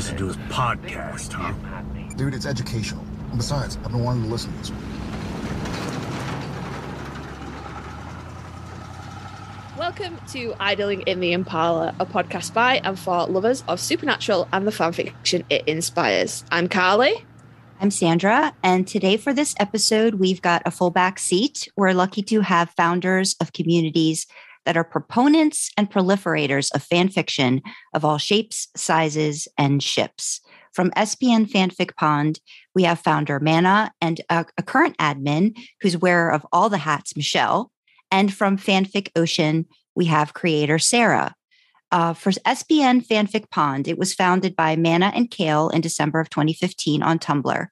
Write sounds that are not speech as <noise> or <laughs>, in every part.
Had a little listen to his podcast, huh? Dude, it's educational. And besides, I've been wanting to listen to this one. Welcome to Idling in the Impala, a podcast by and for lovers of supernatural and the fanfiction it inspires. I'm Karlee. I'm Sandra, and today for this episode, we've got a full back seat. We're lucky to have founders of communities that are proponents and proliferators of fan fiction of all shapes, sizes, and ships. From SPN Fanfic Pond, we have founder Mana and a, a current admin who's wearer of all the hats, Michelle. And from Fanfic Ocean, we have creator Sarah. Uh, for SPN Fanfic Pond, it was founded by Mana and Kale in December of 2015 on Tumblr.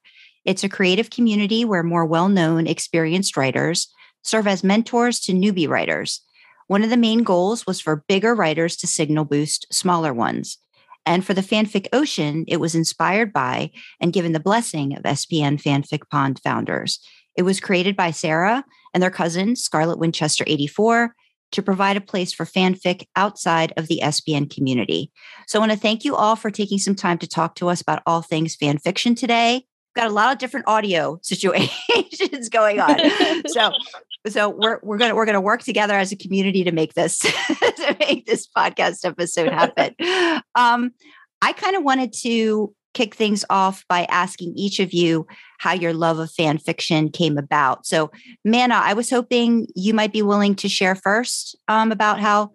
It's a creative community where more well known, experienced writers serve as mentors to newbie writers. One of the main goals was for bigger writers to signal boost smaller ones. And for the Fanfic Ocean, it was inspired by and given the blessing of SPN Fanfic Pond founders. It was created by Sarah and their cousin, Scarlet Winchester 84, to provide a place for fanfic outside of the SPN community. So I want to thank you all for taking some time to talk to us about all things fan fiction today. We've got a lot of different audio <laughs> situations going on. so so we're we're gonna we're gonna work together as a community to make this <laughs> to make this podcast episode happen. <laughs> Um, I kind of wanted to kick things off by asking each of you how your love of fan fiction came about. So, Mana, I was hoping you might be willing to share first um, about how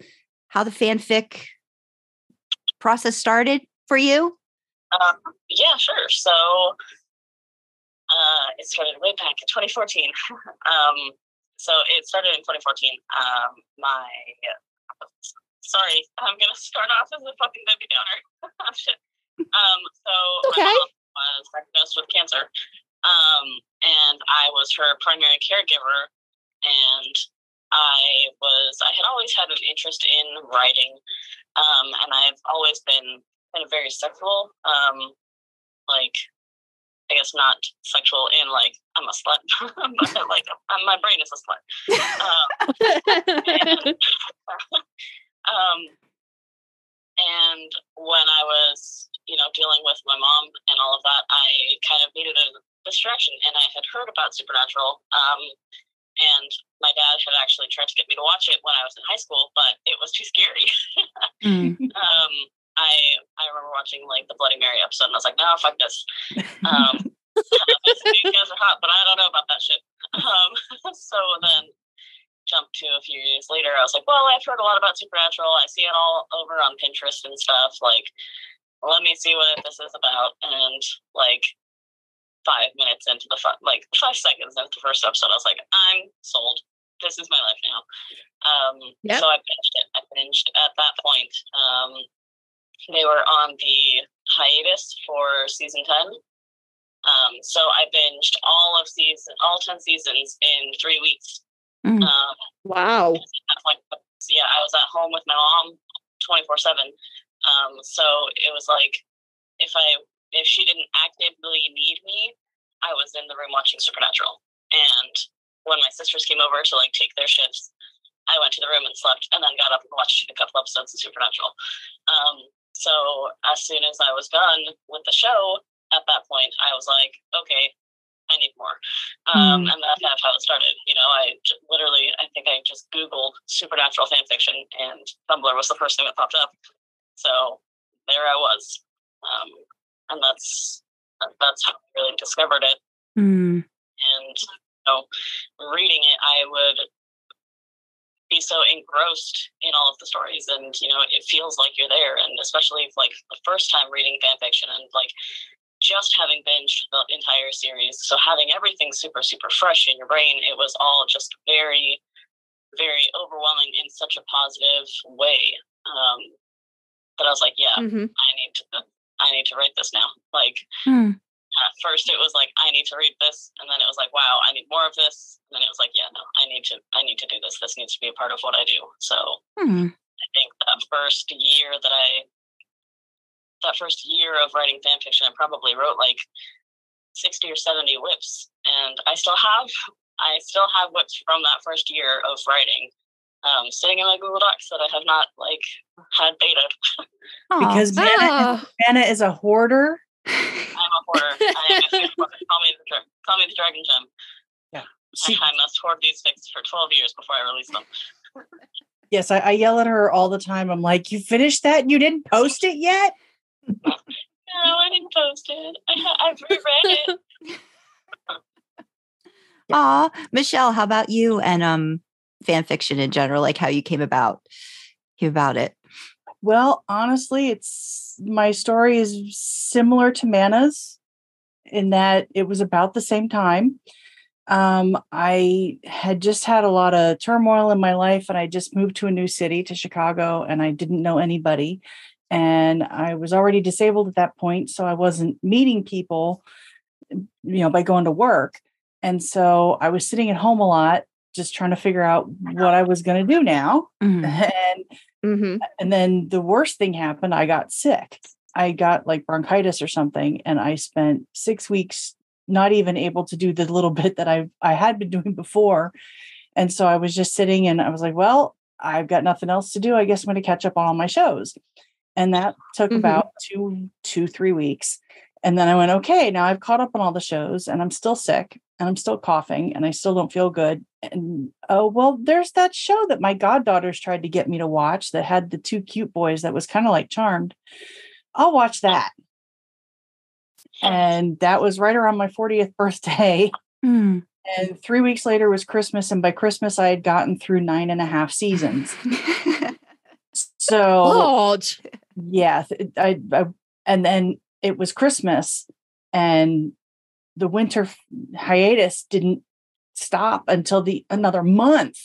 how the fanfic process started for you. Um, yeah, sure. So uh, it started way back in 2014. <laughs> um, so it started in 2014. Um, my sorry, I'm gonna start off as a fucking Debbie Downer. <laughs> Shit. Um, so okay. my mom was diagnosed with cancer, um, and I was her primary caregiver, and I was I had always had an interest in writing, um, and I've always been kind of very sexual, um, like I guess not sexual in like I'm a slut, <laughs> but like um, my brain is a slut. Um, and, <laughs> um, and when I was, you know, dealing with my mom and all of that, I kind of needed a distraction, and I had heard about Supernatural. Um, and my dad had actually tried to get me to watch it when I was in high school, but it was too scary. <laughs> mm. um, I I remember watching like the Bloody Mary episode, and I was like, no, fuck this. <laughs> Um, these guys are hot, but I don't know about that shit. <laughs> Um, so then jump to a few years later, I was like, well, I've heard a lot about Supernatural. I see it all over on Pinterest and stuff. Like, let me see what this is about. And like five minutes into the fun, like five seconds into the first episode, I was like, I'm sold. This is my life now. Um, yep. So I binged it. I binged at that point. Um, they were on the hiatus for season 10. Um, so I binged all of season, all 10 seasons in three weeks. Mm. Um, wow. Point, yeah, I was at home with my mom 24 7. Um, so it was like, if I, if she didn't actively need me, I was in the room watching Supernatural. And when my sisters came over to like take their shifts, I went to the room and slept, and then got up and watched a couple episodes of Supernatural. Um, so as soon as I was done with the show, at that point, I was like, okay, I need more. Um, mm. And that's how it started. You know, I j- literally, I think I just Googled supernatural fan fiction, and Tumblr was the first thing that popped up. So there I was. Um, and that's that's how I really discovered it. Mm. And, you know, reading it, I would be so engrossed in all of the stories and you know it feels like you're there and especially like the first time reading fan fiction and like just having binged the entire series so having everything super super fresh in your brain it was all just very very overwhelming in such a positive way um that i was like yeah mm-hmm. i need to i need to write this now like mm at first it was like I need to read this, and then it was like wow I need more of this, and then it was like yeah no I need to I need to do this. This needs to be a part of what I do. So hmm. I think that first year that I that first year of writing fan fiction, I probably wrote like sixty or seventy WIPs, and I still have I still have WIPs from that first year of writing. um, sitting in my Google Docs that I have not like had betaed. <laughs> Aw. because Mana, Ah. Mana is a hoarder. I'm a hoarder. I am a fic. Call me the dra- call me the Dragon Gem. She, I must hoard these things for 12 years before I release them. yes, I, I yell at her all the time. I'm like, you finished that? You didn't post it yet? No, I didn't post it. I ha- I've reread it. <laughs> Aw, Michelle, how about you and um fan fiction in general, like how you came about came about it? Well, honestly, it's my story is similar to Mana's in that it was about the same time. Um, I had just had a lot of turmoil in my life, and I just moved to a new city to Chicago, and I didn't know anybody. And I was already disabled at that point, so I wasn't meeting people, you know, by going to work. And so I was sitting at home a lot, just trying to figure out what I was going to do now. <laughs> Mhm. And Mhm. and then the worst thing happened. I got sick. I got like bronchitis or something, and I spent six weeks not even able to do the little <laughs> bit that I I had been doing before. And so I was just sitting, and I was like, "Well, I've got nothing else to do. I guess I'm going to catch up on all my shows." And that took Mhm. about two, two, three weeks. And then I went, okay, now I've caught up on all the shows, and I'm still sick, and I'm still coughing, and I still don't feel good. And oh well, there's that show that my goddaughters tried to get me to watch that had the two cute boys that was kind of like Charmed. I'll watch that. And that was right around my 40th <laughs> birthday. Mm. And three weeks later was Christmas. And by Christmas, I had gotten through nine and a half seasons. <laughs> So Lord. yeah, I, I and then it was Christmas and the winter hiatus didn't stop until the another month.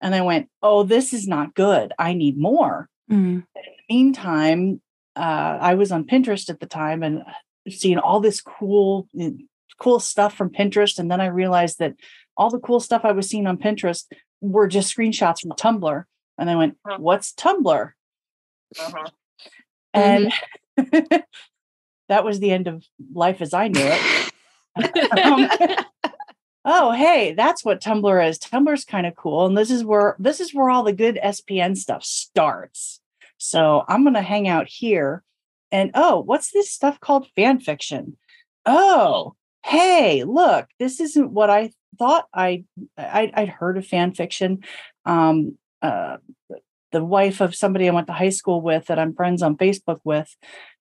And I went, "Oh, this is not good. I need more." Mm. meantime, uh, I was on Pinterest at the time and seeing all this cool, eh, cool stuff from Pinterest, and then I realized that all the cool stuff I was seeing on Pinterest were just screenshots from Tumblr, and I went, "What's Tumblr?" Uh-huh. And <laughs> that was the end of life as I knew it. <laughs> Um, oh, hey, that's what Tumblr is. Tumblr's kind of cool, and this is where this is where all the good SPN stuff starts. So I'm gonna hang out here. And oh, what's this stuff called fan fiction? Oh, hey, look, this isn't what I thought I, I I'd heard of fan fiction. Um, uh, the wife of somebody I went to high school with that I'm friends on Facebook with,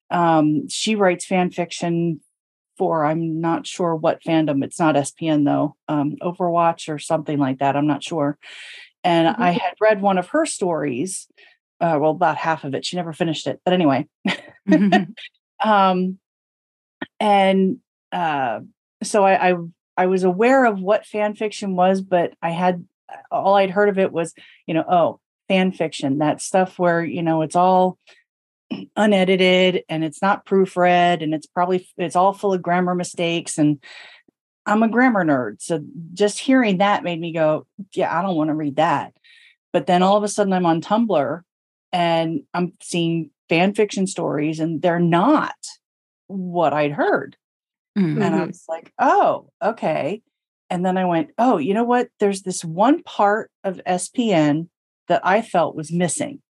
um, she writes fan fiction for I'm not sure what fandom. It's not SPN though, um, Overwatch or something like that. I'm not sure. And I had read one of her stories. Uh, well, about half of it. She never finished it, but anyway. <laughs> um, and uh, so I, I I was aware of what fan fiction was, but I had all I'd heard of it was, you know, oh, fan fiction, that stuff where, you know, it's all unedited and it's not proofread and it's probably it's all full of grammar mistakes and I'm a grammar nerd. So just hearing that made me go, yeah, I don't want to read that. But then all of a sudden I'm on Tumblr and I'm seeing fan fiction stories and they're not what I'd heard. Mm. And I Mhm. was like, oh, okay. And then I went, oh, you know what? There's this one part of SPN that I felt was missing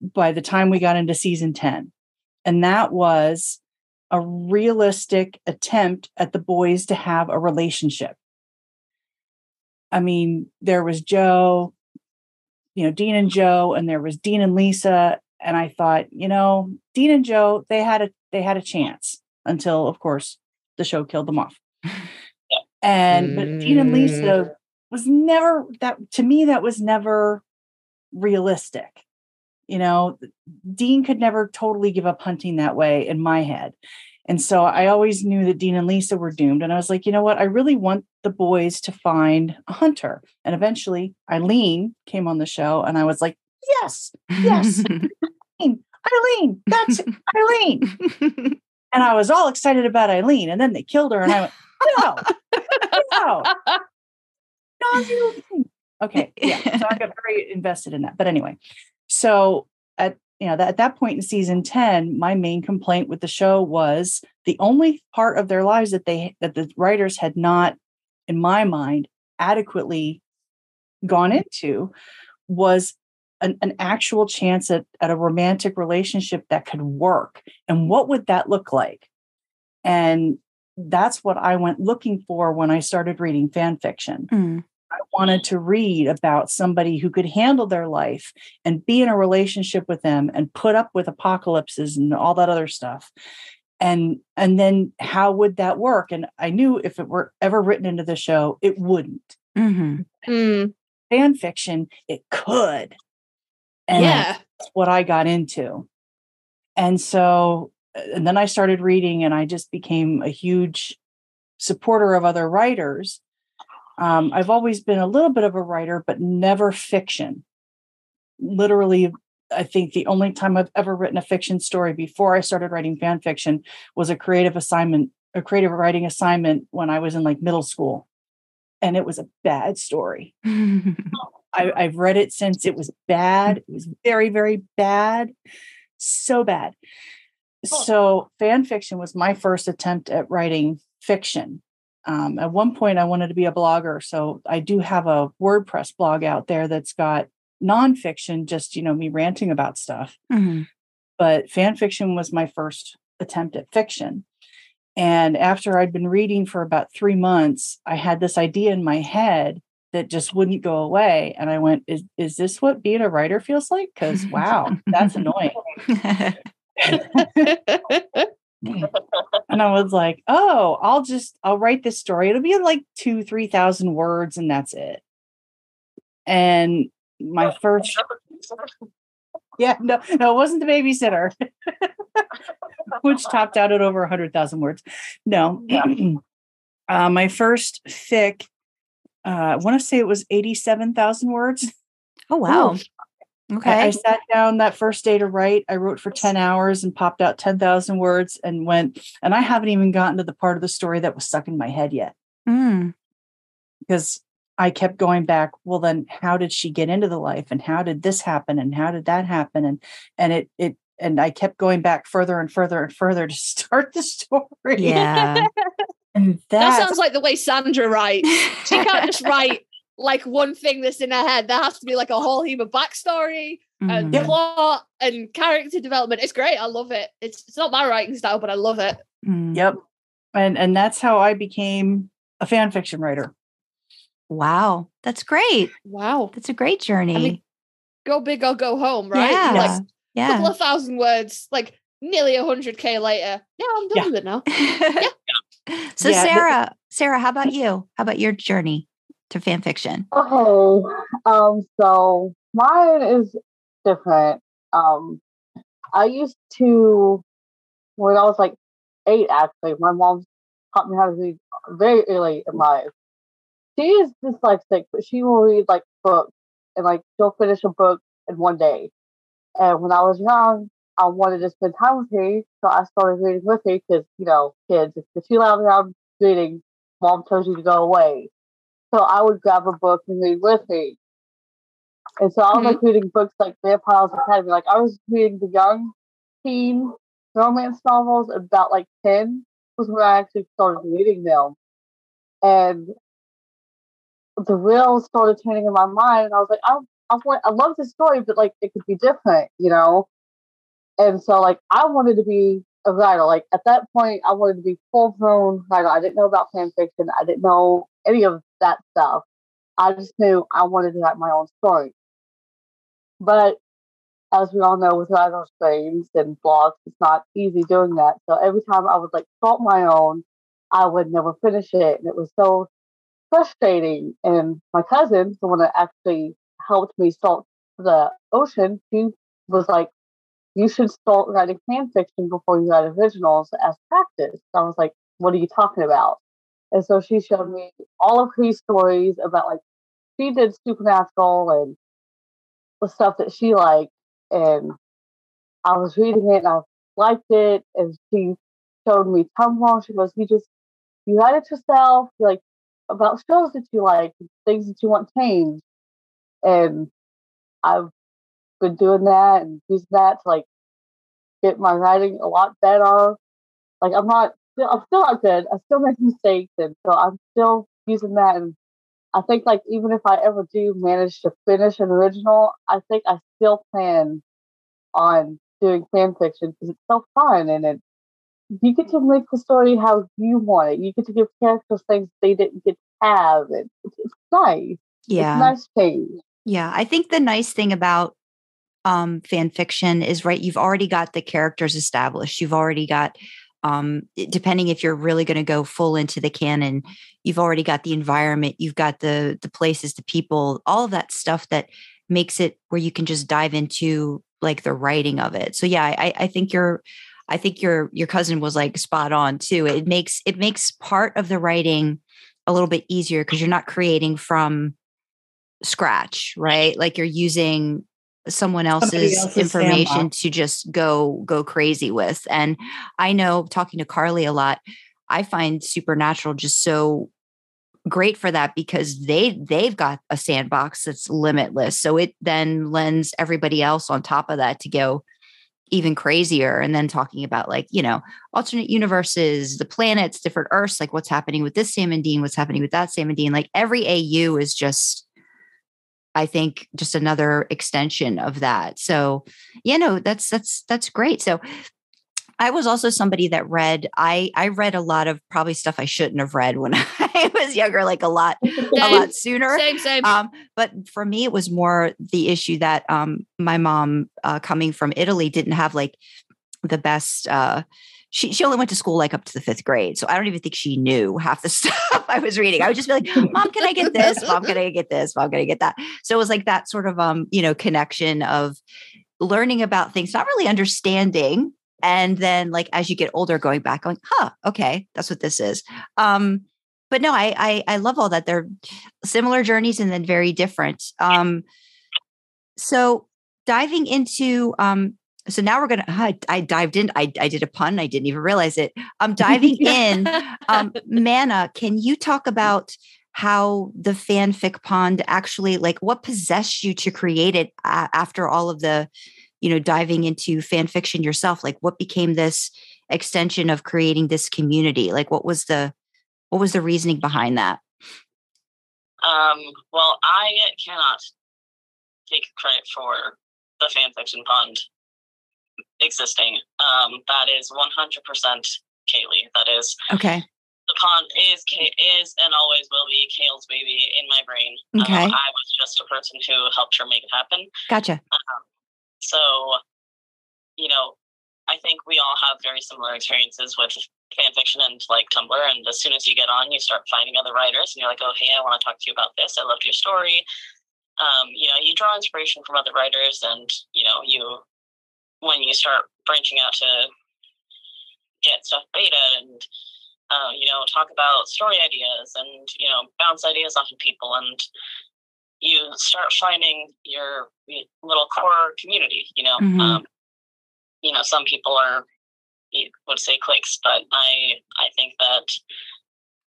by the time we got into season 10. And that was a realistic attempt at the boys to have a relationship. I mean, there was Jo, you know, Dean and Jo, and there was Dean and Lisa. And I thought, you know, Dean and Jo, they had a they had a chance until, of course, the show killed them off. <laughs> And but Dean and Lisa mm. was never that to me, that was never realistic. You know, Dean could never totally give up hunting that way in my head. And so I always knew that Dean and Lisa were doomed. And I was like, you know what? I really want the boys to find a hunter. And eventually Eileen came on the show and I was like, yes, yes, <laughs> Eileen, Eileen, that's Eileen. And I was all excited about Eileen. And then they killed her. And I went, no, no, no, <laughs> you- okay. Yeah. So I got very invested in that. But anyway, so at you know that at that point in season 10, my main complaint with the show was the only part of their lives that they that the writers had not, in my mind, adequately gone into was an, an actual chance at, at a romantic relationship that could work. And what would that look like? And that's what I went looking for when I started reading fan fiction. Mm. I wanted to read about somebody who could handle their life and be in a relationship with them and put up with apocalypses and all that other stuff. And and then how would that work? And I knew if it were ever written into the show, it wouldn't. hmm Mm, Fan fiction, it could. And yeah. that's what I got into. And so, and then I started reading and I just became a huge supporter of other writers. Um, I've always been a little bit of a writer, but never fiction. Literally, I think the only time I've ever written a fiction story before I started writing fan fiction was a creative assignment, a creative writing assignment when I was in like middle school. And it was a bad story. <laughs> I, I've read it since it was bad. It was <laughs> very, very bad. So bad. So, fan fiction was my first attempt at writing fiction. Um, at one point, I wanted to be a blogger. So, I do have a WordPress blog out there that's got nonfiction, just, you know, me ranting about stuff. Mhm. But fan fiction was my first attempt at fiction. And after I'd been reading for about three months, I had this idea in my head that just wouldn't go away. And I went, is, is this what being a writer feels like? Because <laughs> wow, that's annoying. <laughs> <laughs> <laughs> And I was like, oh, I'll just I'll write this story. It'll be like two, three thousand words, and that's it. And my first <laughs> yeah, no, no, it wasn't the babysitter, <laughs> which topped out at over a hundred thousand words. No. <clears throat> uh, my first fic, uh, I want to say it was 87,000 words. oh wow. I, I sat down that first day to write. I wrote for 10 hours and popped out 10,000 words and went, and I haven't even gotten to the part of the story that was stuck in my head yet Mm. because I kept going back. Well, then how did she get into the life and how did this happen and how did that happen? And, and it, it, and I kept going back further and further and further to <laughs> start the story. Yeah. And That that's, sounds like the way Sandra writes. She can't just <laughs> write like one thing that's in her head. There has to be like a whole heap of backstory and Mhm. plot and character development. It's great. I love it. It's it's not my writing style, but I love it. Mm. yep. And, and that's how I became a fan fiction writer. Wow. That's great. Wow. That's a great journey. Go big or go home, right? Yeah. Like a yeah. couple of thousand words, like nearly a hundred K later. Yeah, I'm done Yeah. with it now. <laughs> so Yeah, the- Sarah, Sarah, how about you? How about your journey to fan fiction? Okay. Um, so mine is different. Um, I used to, when I was like eight, actually, my mom taught me how to read very early in life. She is dyslexic, but she will read like books and like she'll finish a book in one day. And when I was young, I wanted to spend time with her, so I started reading with her because, you know, kids, if you're loud around reading, mom tells you to go away. So I would grab a book and read with me. And so I was mm-hmm. like reading books like Vampire's Academy. Like I was reading the young teen romance novels about like 10 was when I actually started reading them. And the wheels started turning in my mind and I was like, I I want I love this story, but like it could be different, you know? And so like I wanted to be a writer. Like at that point I wanted to be full blown writer. I didn't know about fan fiction. I didn't know any of that stuff. I just knew I wanted to write my own story. But as we all know, with writer's brains and blogs, it's not easy doing that. So every time I would like start my own, I would never finish it. And it was so frustrating. And my cousin, the one that actually helped me start the ocean, she was like, you should start writing fan fiction before you write originals as practice. I was like, what are you talking about? And so she showed me all of her stories about like she did supernatural and the stuff that she liked. And I was reading it and I liked it. And she showed me Tumblr. She goes, You just you write it yourself, you like about shows that you like, things that you want changed. And I've been doing that and using that to like get my writing a lot better. Like I'm not still I'm still not good. I still make mistakes and so I'm still using that and I think like even if I ever do manage to finish an original, I think I still plan on doing fan fiction because it's so fun and it you get to make the story how you want it. You get to give characters things they didn't get to have. It, it's, it's nice. Yeah. It's nice change. Yeah. I think the nice thing about um, fan fiction is right, you've already got the characters established. You've already got, um, depending if you're really going to go full into the canon, you've already got the environment, you've got the the places, the people, all of that stuff that makes it where you can just dive into like the writing of it. So yeah, I, I think you're I think your your cousin was like spot on too. It makes it makes part of the writing a little bit easier because you're not creating from scratch, right? Like you're using someone else's, else's information sandbox. to just go go crazy with. And I know talking to Karlee a lot, I find Supernatural just so great for that because they they've got a sandbox that's limitless. So it then lends everybody else on top of that to go even crazier and then talking about like you know alternate universes the planets different earths like what's happening with this sam and dean what's happening with that sam and dean like every au is just i think just another extension of that so yeah no that's that's that's great so i was also somebody that read i i read a lot of probably stuff i shouldn't have read when <laughs> i was younger like a lot a lot sooner Same, same. um, but for me, it was more the issue that um, my mom, uh, coming from Italy, didn't have like the best. Uh, she she only went to school like up to the fifth grade, so I don't even think she knew half the <laughs> stuff I was reading. I would just be like, "Mom, can I get this? Mom, can I get this? Mom, can I get that?" So it was like that sort of um, you know, connection of learning about things, not really understanding, and then like as you get older, going back, going, "Huh, okay, that's what this is." Um, but no, I, I I love all that. They're similar journeys and then very different. Um, so diving into um, so now we're gonna. I, I dived in. I I did a pun. I didn't even realize it. I'm <laughs> diving in. Um, Mana, can you talk about how the fanfic pond actually like what possessed you to create it a- after all of the, you know, diving into fan fiction yourself? Like what became this extension of creating this community? Like what was the what was the reasoning behind that? Um, well, I cannot take credit for the fanfiction pond existing. Um, that is 100% Kaylee. That is Okay. the pond is Kay- is and always will be Kale's baby in my brain. Okay. Um, I was just a person who helped her make it happen. Gotcha. Um, So, you know, I think we all have very similar experiences with fan fiction and like Tumblr. And as soon as you get on, you start finding other writers, and you're like, "Oh, hey, I want to talk to you about this. I loved your story." Um, you know, you draw inspiration from other writers, and you know, you when you start branching out to get stuff beta and uh, you know talk about story ideas and you know bounce ideas off of people and you start finding your little core community you know Mhm. um, you know some people are you would say cliques but i i think that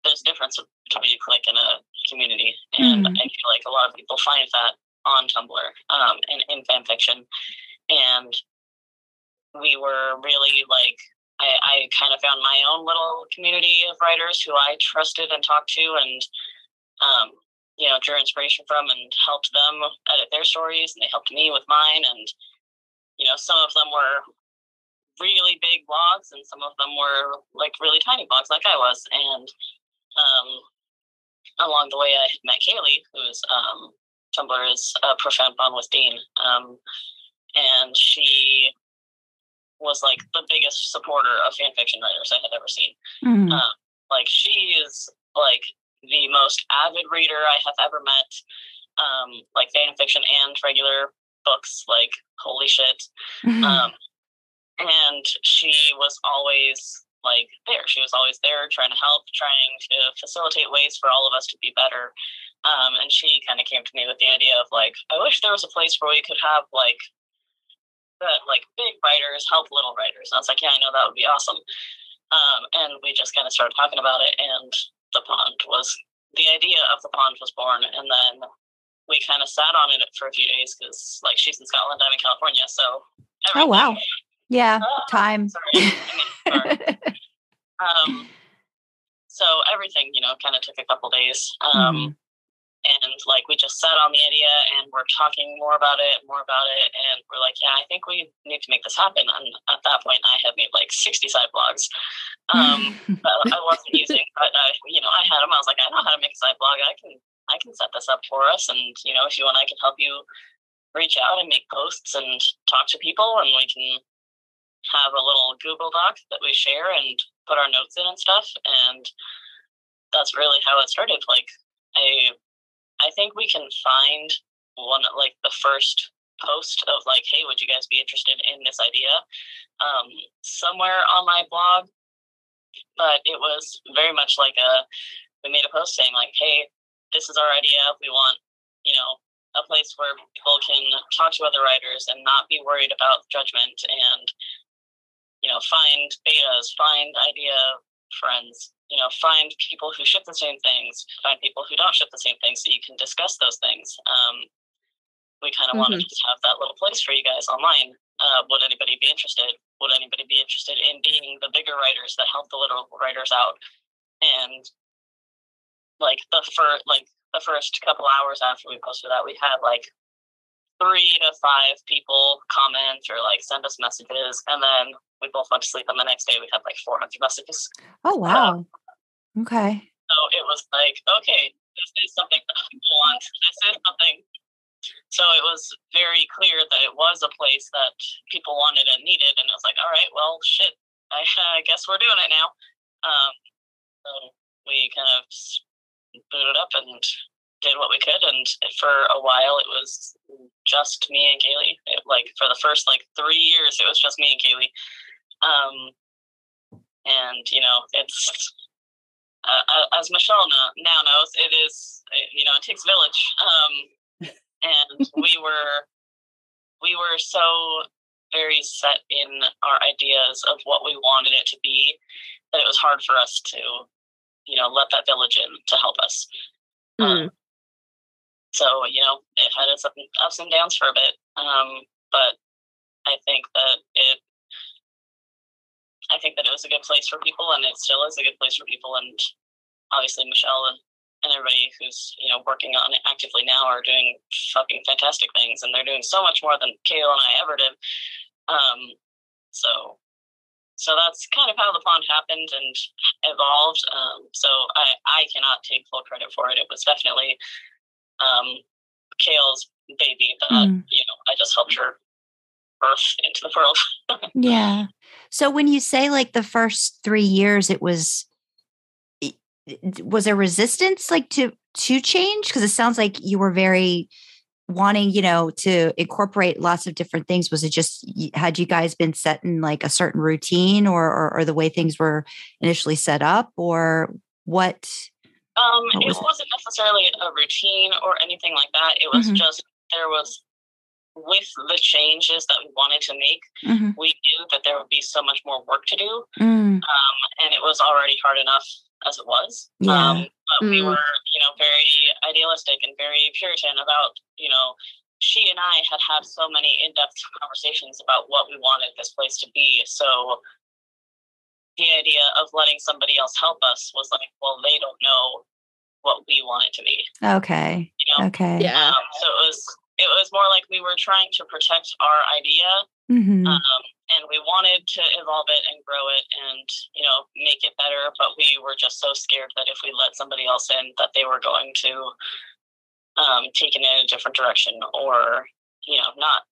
there's a difference between a clique and a community and Mhm. i feel like a lot of people find that on tumblr um, and in fan fiction and we were really like I, I kind of found my own little community of writers who I trusted and talked to and um, you know drew inspiration from and helped them edit their stories and they helped me with mine and you know some of them were really big blogs and some of them were like really tiny blogs like I was and um, along the way I had met Kaylee who is um, Tumblr is a profound bond with Dean um, and she was like the biggest supporter of fan fiction writers I had ever seen. Mhm. Uh, like she is like the most avid reader I have ever met. Um, like fan fiction and regular books. Like holy shit. Mm-hmm. Um, and she was always like there. She was always there, trying to help, trying to facilitate ways for all of us to be better. Um, and she kind of came to me with the idea of like, I wish there was a place where we could have like that like big writers help little writers. And I was like, yeah, I know that would be awesome. Um, and we just kind of started talking about it, and the pond was the idea of the pond was born, and then we kind of sat on it for a few days because like she's in Scotland, I'm in California, so Oh wow. Yeah. Ah, Time. Sorry. I mean, sorry. <laughs> um, so everything, you know, kind of took a couple days. Um, Mhm. And like we just sat on the idea and we're talking more about it more about it and we're like yeah i think we need to make this happen and at that point i had made like 60 side blogs um <laughs> i wasn't using but i you know i had them i was like i know how to make a side blog i can i can set this up for us and you know if you want i can help you reach out and make posts and talk to people and we can have a little google doc that we share and put our notes in and stuff and that's really how it started. Like I I think we can find one like the first post of like, hey, would you guys be interested in this idea? Um, somewhere on my blog, but it was very much like a we made a post saying like, hey, this is our idea. We want you know a place where people can talk to other writers and not be worried about judgment and you know find betas, find idea friends you know, find people who ship the same things, find people who don't ship the same things, so you can discuss those things. Um, we kind of mm-hmm. want to just have that little place for you guys online. Uh, would anybody be interested? Would anybody be interested in being the bigger writers that help the little writers out? And like the first, like the first couple hours after we posted that, we had like three to five people comment or like send us messages, and then we both went to sleep. And the next day, we had like 400 messages. Oh wow! Um, okay. So it was like, okay, this is something that people want. This is something. So it was very clear that it was a place that people wanted and needed, and it was like, all right, well, shit, I, I guess we're doing it now. Um, so we kind of booted up and did what we could, and for a while it was just me and Kaylee. It, like for the first like three years, it was just me and Kaylee. Um, and you know, it's uh, as Michelle now knows, it is you know it takes village. Um, and <laughs> we were we were so very set in our ideas of what we wanted it to be that it was hard for us to you know let that village in to help us. Mm. Um, so you know it had its ups and downs for a bit, um, but I think that it I think that it was a good place for people, and it still is a good place for people. And obviously, Michelle and, and everybody who's you know working on it actively now are doing fucking fantastic things, and they're doing so much more than Kayla and I ever did. Um, so, so that's kind of how the pond happened and evolved. Um, so I I cannot take full credit for it. It was definitely um, Kale's baby that mm. you know I just helped her birth into the world. <laughs> yeah. So when you say like the first three years, it was was there resistance like to to change because it sounds like you were very wanting you know to incorporate lots of different things was it just had you guys been set in like a certain routine or or, or the way things were initially set up or what um was it wasn't necessarily a routine or anything like that it was mm-hmm. just there was with the changes that we wanted to make, mm-hmm. we knew that there would be so much more work to do. Mm. Um, and it was already hard enough as it was. Yeah. Um, but mm. we were, you know, very idealistic and very Puritan about, you know, she and I had had so many in depth conversations about what we wanted this place to be. So the idea of letting somebody else help us was like, well, they don't know what we want it to be. Okay. You know? Okay. Yeah. Um, so it was it was more like we were trying to protect our idea mm-hmm. um, and we wanted to evolve it and grow it and you know make it better but we were just so scared that if we let somebody else in that they were going to um, take it in a different direction or you know not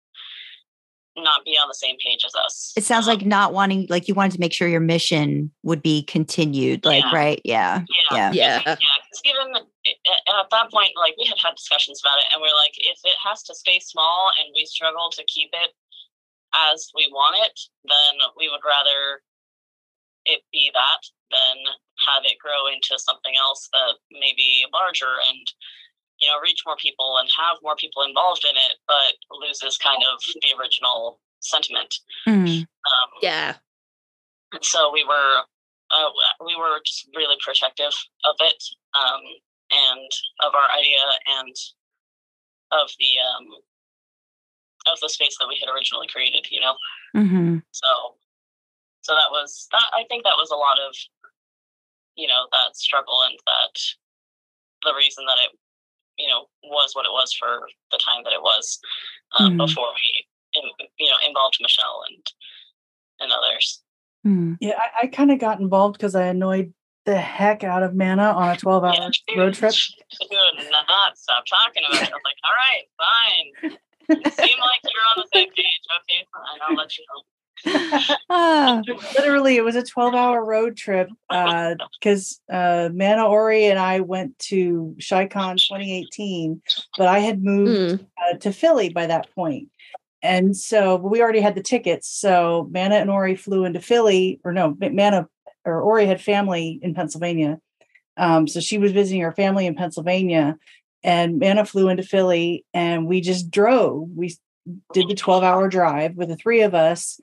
not be on the same page as us. It sounds um, like not wanting, like you wanted to make sure your mission would be continued. Like, yeah. right? Yeah. Yeah. Yeah. Yeah. Because even at that point, like we had had discussions about it, and we are like, if it has to stay small and we struggle to keep it as we want it, then we would rather it be that than have it grow into something else that may be larger and you know reach more people and have more people involved in it but loses kind of the original sentiment mm. um, yeah so we were uh, we were just really protective of it um, and of our idea and of the um, of the space that we had originally created you know mm-hmm. so so that was that i think that was a lot of you know that struggle and that the reason that it you know was what it was for the time that it was um, Mhm. before we in- you know involved Michelle and and others. Hmm. Yeah, I, I kind of got involved because I annoyed the heck out of Mana on a <laughs> 12 hour Yeah, she- road trip. <laughs> She not stop talking about it. I was like, all right, fine. <laughs> You seem like you're on the same page. Okay, fine. I'll let you know. <laughs> Ah, Literally, it was a 12 hour road trip because uh, Mana Ori and I went to ChiCon 2018, but I had moved Mm. uh, to Philly by that point. And so we already had the tickets. So Mana and Ori flew into Philly, or no, Mana or Ori had family in Pennsylvania. Um, so she was visiting her family in Pennsylvania, and Mana flew into Philly, and we just drove. We did the 12 hour drive with the three of us.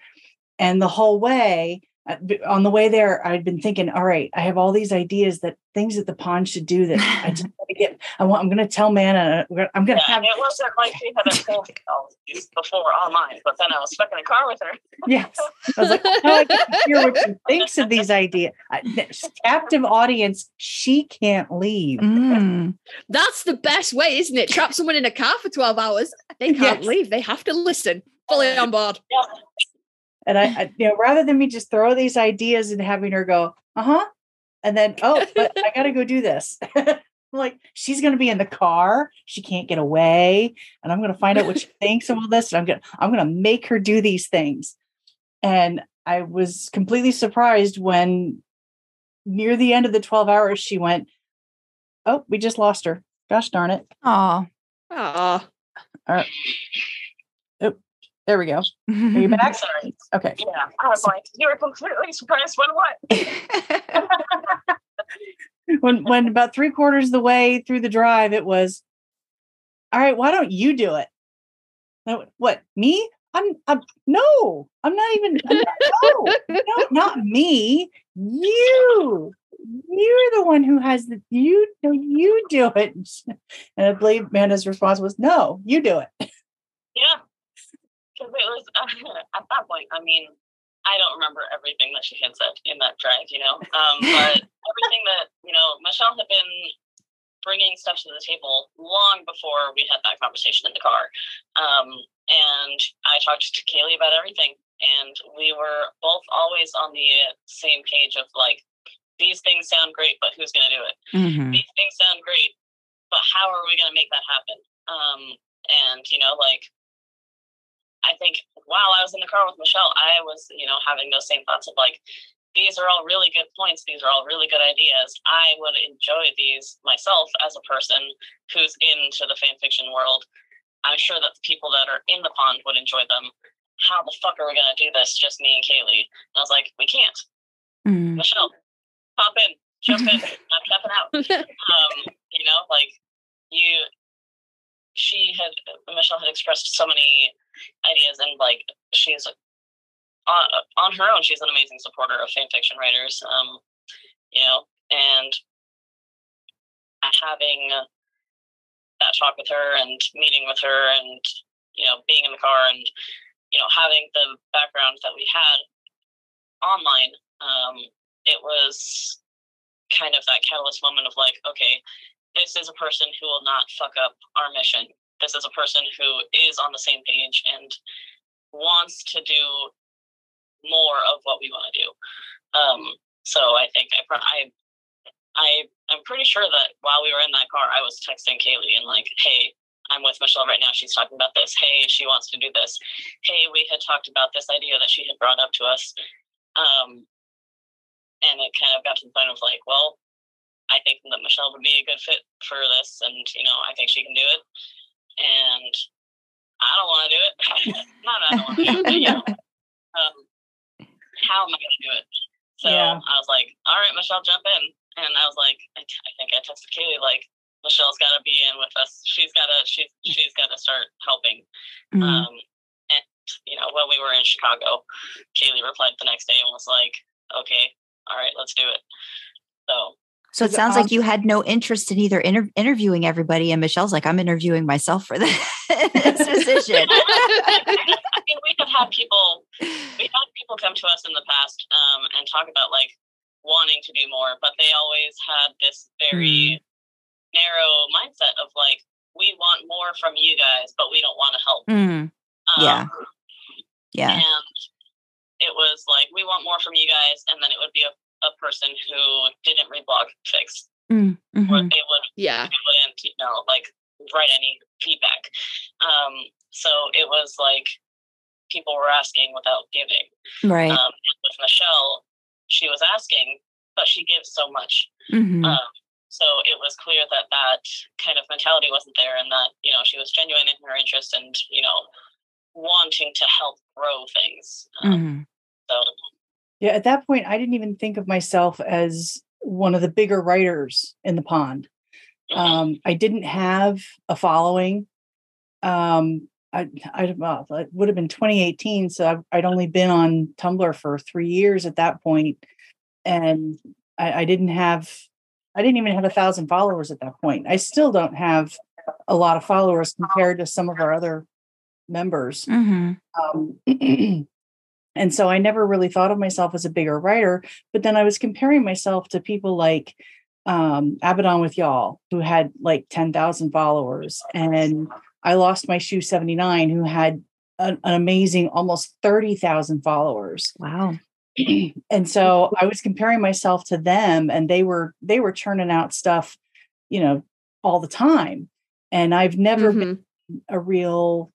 And the whole way, uh, on the way there, I'd been thinking, all right, I have all these ideas that things that the pond should do that I just <laughs> want to get. I want, I'm going to tell Mana, I'm going to Yeah, have and it wasn't like she had a <laughs> phone call before online, but then I was stuck in a car with her. Yes. I was like, now I get to hear what she thinks of these ideas. Captive audience, she can't leave. <laughs> mm. That's the best way, isn't it? Trap someone in a car for 12 hours. They can't Yes. leave. They have to listen. Fully on board. Yeah. And I, <laughs> I, you know, rather than me just throw these ideas and having her go, uh huh, and then, oh, but I got to go do this. <laughs> I'm like, she's going to be in the car. She can't get away. And I'm going to find out what she <laughs> thinks of all this. And I'm going to, I'm going to make her do these things. And I was completely surprised when near the end of the 12 hours, she went, oh, we just lost her. Gosh darn it. Aw. Ah, There we go. Are you back? <laughs> Sorry. Okay. Yeah. I was like, you were completely surprised when what? <laughs> when when about three quarters of the way through the drive, it was, all right, why don't you do it? Went, what me? I'm, I'm no, I'm not even I'm not- no, no, <laughs> not me. You, you're the one who has the you. You do it. And I believe Amanda's response was, no, you do it. Yeah. Because it was <laughs> at that point, I mean, I don't remember everything that she had said in that drive, you know, um, <laughs> but everything that, you know, Michelle had been bringing stuff to the table long before we had that conversation in the car. Um, and I talked to Kaylee about everything. And we were both always on the same page of like, these things sound great, but who's going to do it? Mhm. these things sound great, but how are we going to make that happen? Um, and you know, like, I think while I was in the car with Michelle, I was, you know, having those same thoughts of like, these are all really good points. These are all really good ideas. I would enjoy these myself as a person who's into the fan fiction world. I'm sure that the people that are in the pond would enjoy them. How the fuck are we going to do this? Just me and Kaylee. And I was like, we can't. Mm. Michelle, pop in, jump in. <laughs> I'm jumping out um, you know, like you, she had Michelle had expressed so many ideas, and like she's on on her own, she's an amazing supporter of fan fiction writers. Um, you know, and having that talk with her and meeting with her, and you know, being in the car and you know having the background that we had online, um, it was kind of that catalyst moment of like, okay, this is a person who will not fuck up our mission. This is a person who is on the same page and wants to do more of what we want to do. Um, so I think I, I, I, I'm pretty sure that while we were in that car, I was texting Kaylee and like, hey, I'm with Michelle right now. She's talking about this. Hey, she wants to do this. Hey, we had talked about this idea that she had brought up to us. Um, and it kind of got to the point of like, well, I think that Michelle would be a good fit for this, and you know, I think she can do it. And I don't want to do it. <laughs> Not I don't want to do it, but you know, <laughs> um, how am I going to do it? So Yeah. I was like, all right, Michelle, jump in. And I was like, I, I think I texted Kaylee like, Michelle's got to be in with us. She's got to she she's got to start helping. Mm. Um, and you know, when we were in Chicago, Kaylee replied the next day and was like, "Okay, all right, let's do it." So So it sounds like you had no interest in either inter- interviewing everybody, and Michelle's like, I'm interviewing myself for <laughs> this position. I <laughs> mean, we have had people we had people come to us in the past um, and talk about like wanting to do more, but they always had this very narrow mindset of like we want more from you guys, but we don't want to help. Mm, yeah. Um, yeah. And it was like, we want more from you guys. And then it would be a, a person who didn't read blog fix. Mm, Or mhm. they would Yeah. they wouldn't, you know, like write any feedback. Um, so it was like people were asking without giving. Right. Um, with Michelle, she was asking, but she gives so much. Mhm. Um, so it was clear that that kind of mentality wasn't there, and that you know she was genuine in her interest and you know wanting to help grow things. Um, Mhm. So Yeah, at that point, I didn't even think of myself as one of the bigger writers in the pond. Um, I didn't have a following. Um, I, I well, it would have been 2018, so I've, I'd only been on Tumblr for three years at that point, and I, I didn't have, I didn't even have a thousand followers at that point. I still don't have a lot of followers compared to some of our other members. Mhm. Um, <clears throat> and so I never really thought of myself as a bigger writer. But then I was comparing myself to people like um, Abaddon with Y'all, who had like 10,000 followers. And I lost my shoe 79, who had an, an amazing almost 30,000 followers. Wow. <clears throat> and so I was comparing myself to them and they were they were churning out stuff, you know, all the time. And I've never been Mhm. a real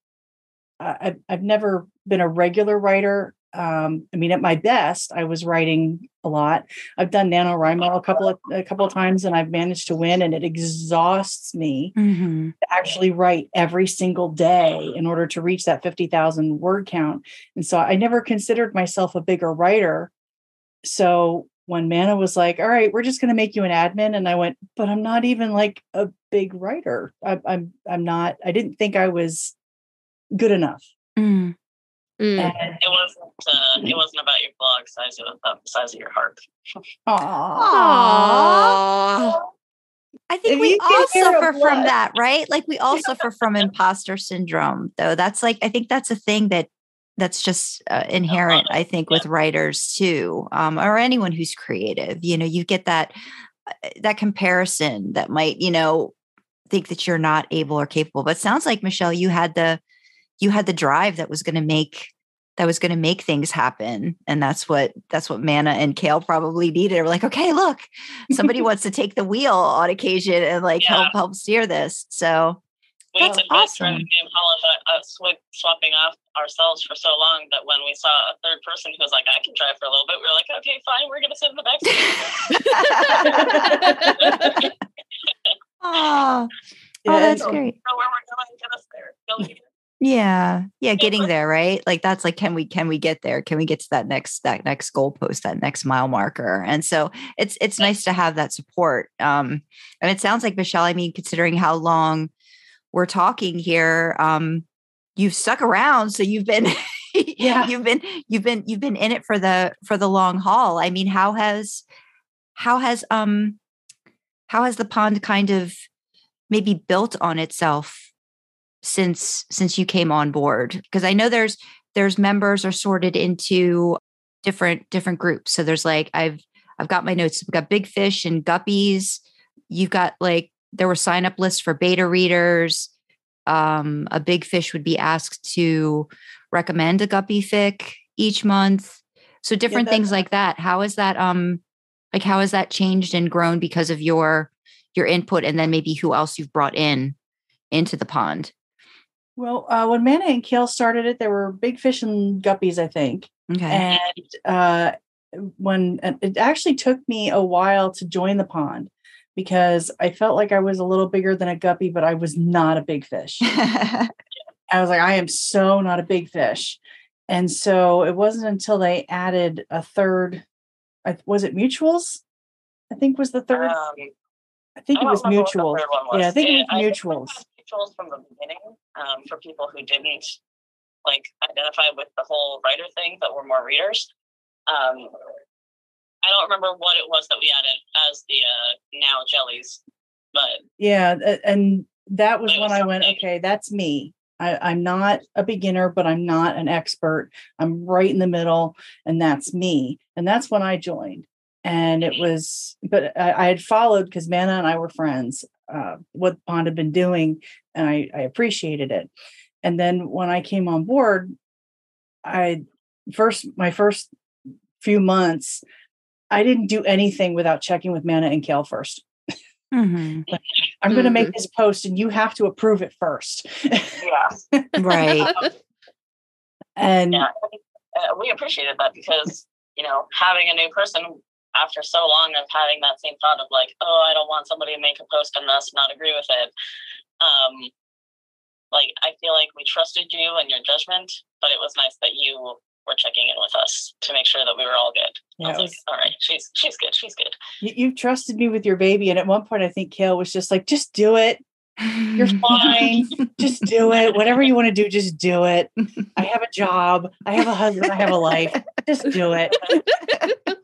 I've, I've never been a regular writer um i mean at my best i was writing a lot. I've done nanowrimo a couple of a couple of times and i've managed to win and it exhausts me Mhm. to actually write every single day in order to reach that 50,000 word count. And so i never considered myself a bigger writer. So when mana was like all right we're just going to make you an admin and i went but i'm not even like a big writer. I, i'm i'm not i didn't think i was good enough. Mm. Mm. and it wasn't uh, it wasn't about your blog size; it was about the size of your heart. Aw. Aww. I think If we all suffer from that, right? Like we all <laughs> suffer from imposter syndrome, though. That's like I think that's a thing that that's just uh, inherent. I think with writers too, um, or anyone who's creative. You know, you get that uh, that comparison that might you know think that you're not able or capable. But it sounds like Michelle, you had the you had the drive that was going to make that was going to make things happen and that's what that's what mana and kale probably needed They were like okay look somebody <laughs> wants to take the wheel on occasion and like Yeah. help help steer this so We That's had been awesome. trying to game Holland, uh, sw- swapping off ourselves for so long that when we saw a third person who was like, "I can drive for a little bit," we were like, "Okay, fine, we're gonna sit in the back seat." <laughs> <laughs> oh, oh that's so- great know where we're going, get us there. Go get it. yeah yeah getting there right? Like that's like can we can we get there? Can we get to that next that next goalpost that next mile marker? And so it's it's nice to have that support um and it sounds like michelle i mean considering how long we're talking here um you've stuck around so you've been <laughs> Yeah. you've been you've been you've been in it for the for the long haul. I mean how has how has um how has the pond kind of maybe built on itself since since you came on board? Because i know there's there's members are sorted into different different groups. So there's like i've i've got my notes we've got big fish and guppies. You've got like there were sign up lists for beta readers. Um a big fish would be asked to recommend a guppy fic each month. So different that- things like that. How is that um like how has that changed and grown because of your your input and then maybe who else you've brought in into the pond Well, uh, when Mana and Kale started it, there were big fish and guppies, I think. okay And uh, when and it actually took me a while to join the pond because I felt like I was a little bigger than a guppy, but I was not a big fish. <laughs> I was like, I am so not a big fish. And so it wasn't until they added a third, was it mutuals? I think was the third. Um, I think it was remember what the mutuals. was. Yeah, I think it was I we mutuals. Had mutuals from the beginning um, for people who didn't like identify with the whole writer thing, but were more readers. Um, I don't remember what it was that we added as the uh, now jellies, but Yeah, and that was when was I went, okay, that's me. I, I'm not a beginner, but I'm not an expert. I'm right in the middle, and that's me. And that's when I joined. And it was, but I, I had followed because Mana and I were friends uh, what Pond had been doing, and I, I appreciated it. And then when I came on board, I first my first few months, I didn't do anything without checking with Mana and Kale first. Mhm. I'm going to make Mhm. this post, and you have to approve it first. Yeah. Right. <laughs> and yeah, uh, we appreciated that because you know having a new person after so long of having that same thought of like, oh, I don't want somebody to make a post on us not agree with it. Um, like I feel like we trusted you and your judgment, but it was nice that you were checking in with us to make sure that we were all good. Yeah, I was, was- like, all right, she's she's good, she's good. you, you trusted me with your baby. And at one point, I think Kale was just like, just do it. You're <laughs> fine. just do it. Whatever you want to do, just do it. I have a job. I have a husband. I have a life. Just do it. <laughs>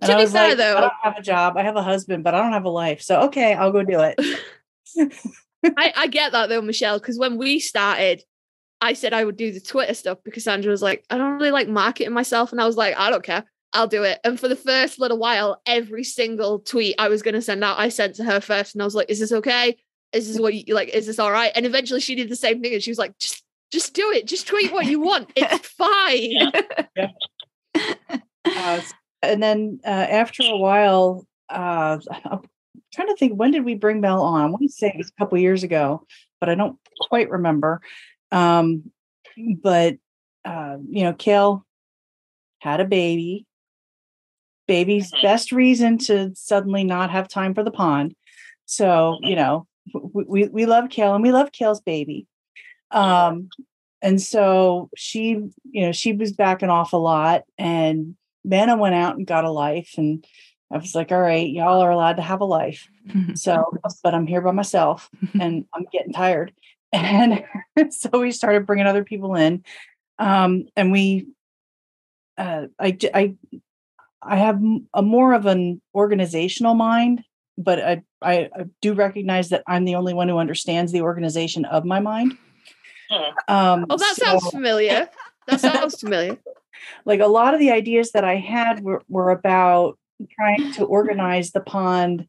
And To I be fair, like, though- I don't have a job. I have a husband, but I don't have a life. So okay, I'll go do it. <laughs> I, I get that though, Michelle, because when we started, I said I would do the Twitter stuff because Sandra was like, I don't really like marketing myself. And I was like, I don't care. I'll do it. And for the first little while, every single tweet I was going to send out, I sent to her first. And I was like, is this okay? Is this what you like? Is this all right? And eventually she did the same thing. And she was like, just, just do it. Just tweet what you want. It's <laughs> fine. Uh, <laughs> and then uh, after a while, uh, I'm trying to think when did we bring Mel on? I want to say it was a couple years ago, but I don't quite remember. Um, but uh, you know, Kale had a baby. Baby's Mhm. best reason to suddenly not have time for the pond. So you know, we we, we love Kale and we love Kale's baby. Um, and so she, you know, she was backing off a lot, and Mana went out and got a life, and I was like, all right, y'all are allowed to have a life. <laughs> So, but I'm here by myself <laughs> and I'm getting tired. <laughs> And so we started bringing other people in. Um, and we, uh, I have a more of an organizational mind, but I, I, I do recognize that I'm the only one who understands the organization of my mind. Hmm. Um, Oh, that so- sounds familiar. That sounds familiar. Like a lot of the ideas that I had were, were about trying to organize the pond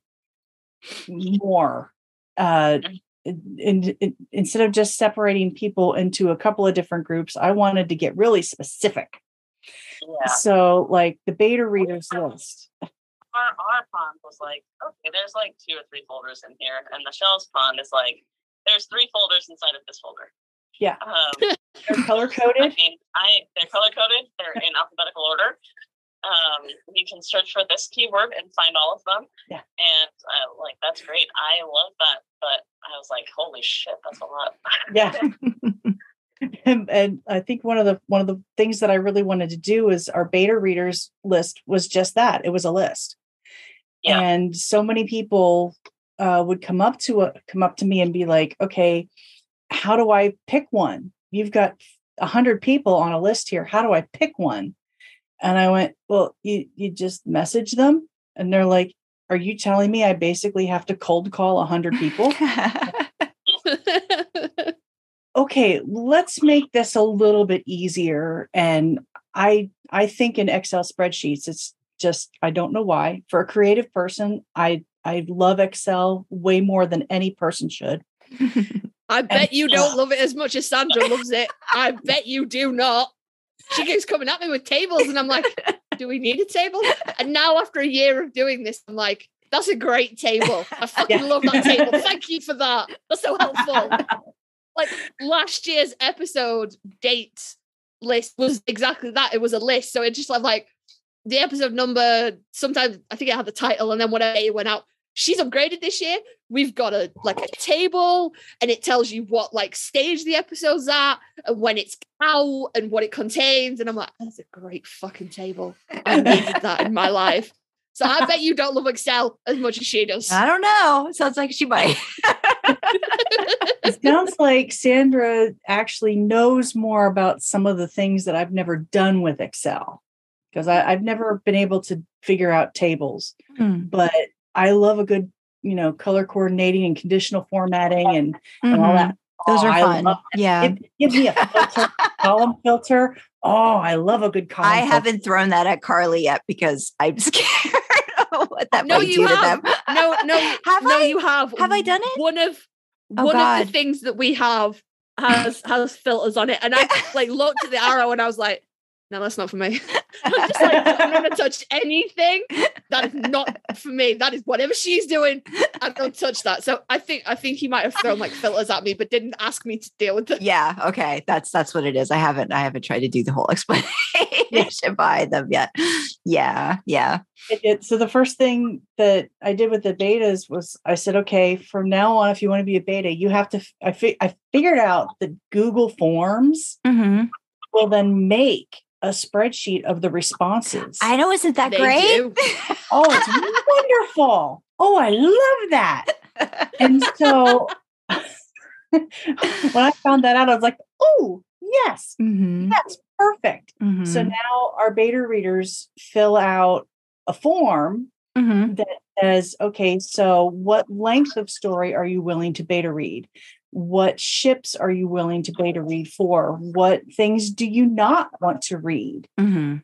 more. Uh, in, in- instead of just separating people into a couple of different groups, I wanted to get really specific. Yeah. So, like the beta readers list. Our our pond was like, okay, there's like two or three folders in here, and Michelle's pond is like, there's three folders inside of this folder. Yeah. Um, <laughs> They're color coded. I mean, I they're color coded. They're in alphabetical order. Um, you can search for this keyword and find all of them. Yeah. And uh, like that's great. I love that. But I was like, holy shit, that's a lot. Yeah. <laughs> <laughs> and, and I think one of the one of the things that I really wanted to do is our beta readers list was just that. It was a list. Yeah. And so many people uh, would come up to a, come up to me and be like, "Okay, how do I pick one? You've got a hundred people on a list here. How do I pick one?" And I went, "Well, you you just message them." And they're like, "Are you telling me I basically have to cold call a hundred people?" <laughs> okay let's make this a little bit easier and i i think in excel spreadsheets it's just i don't know why for a creative person i i love excel way more than any person should <laughs> I bet you don't love it as much as Sandra loves it. I <laughs> bet you do not. She keeps coming at me with tables, and I'm like, do we need a table? And now, after a year of doing this, I'm like, that's a great table. I <laughs> fucking Yeah. love that table. Thank you for that. That's so helpful. <laughs> Like last year's episode date list was exactly that. It was a list. So it just like, like the episode number, sometimes I think it had the title, and then whatever it went out. She's upgraded this year. We've got a like a table, and it tells you what like stage the episode's at, and when it's out, and what it contains. And I'm like, that's a great fucking table. I needed that in my life. So I bet you don't love Excel as much as she does. I don't know. Sounds like she might. it sounds like sandra actually knows more about some of the things that i've never done with excel because i've never been able to figure out tables Hmm. but I love a good, you know, color coordinating and conditional formatting and, and all Mhm. that. Those Oh, are I fun. Yeah. Give, give me a filter, <laughs> column filter. Oh, I love a good column. I filter. haven't thrown that at Karlee yet because I'm <laughs> scared of what that No, might you do have. to them. No, no, <laughs> have no, I? you have. Have I done it? One of Oh, one of the things that we have has has filters on it, and I like looked at the arrow and I was like, "No, that's not for me." <laughs> <laughs> I'm just like, I'm not gonna touch anything. That is not for me. That is whatever she's doing. I don't touch that. So I think I think he might have thrown like filters at me, but didn't ask me to deal with them. Yeah. Okay. That's that's what it is. I haven't I haven't tried to do the whole <laughs> explanation behind them yet. Yeah. Yeah. It, it- so the first thing that I did with the betas was I said, okay, from now on, if you want to be a beta, you have to. f- I fi- I figured out that Google Forms hmm will then make a spreadsheet of the responses. I know. Isn't that They great? do. <laughs> oh, it's wonderful! Oh, I love that. And so <laughs> when I found that out, I was like, oh, yes, Mhm, that's perfect. So mhm, now our beta readers fill out a form mhm. that says, okay, so what length of story are you willing to beta read? What ships are you willing to beta read for? What things do you not want to read? Mhm.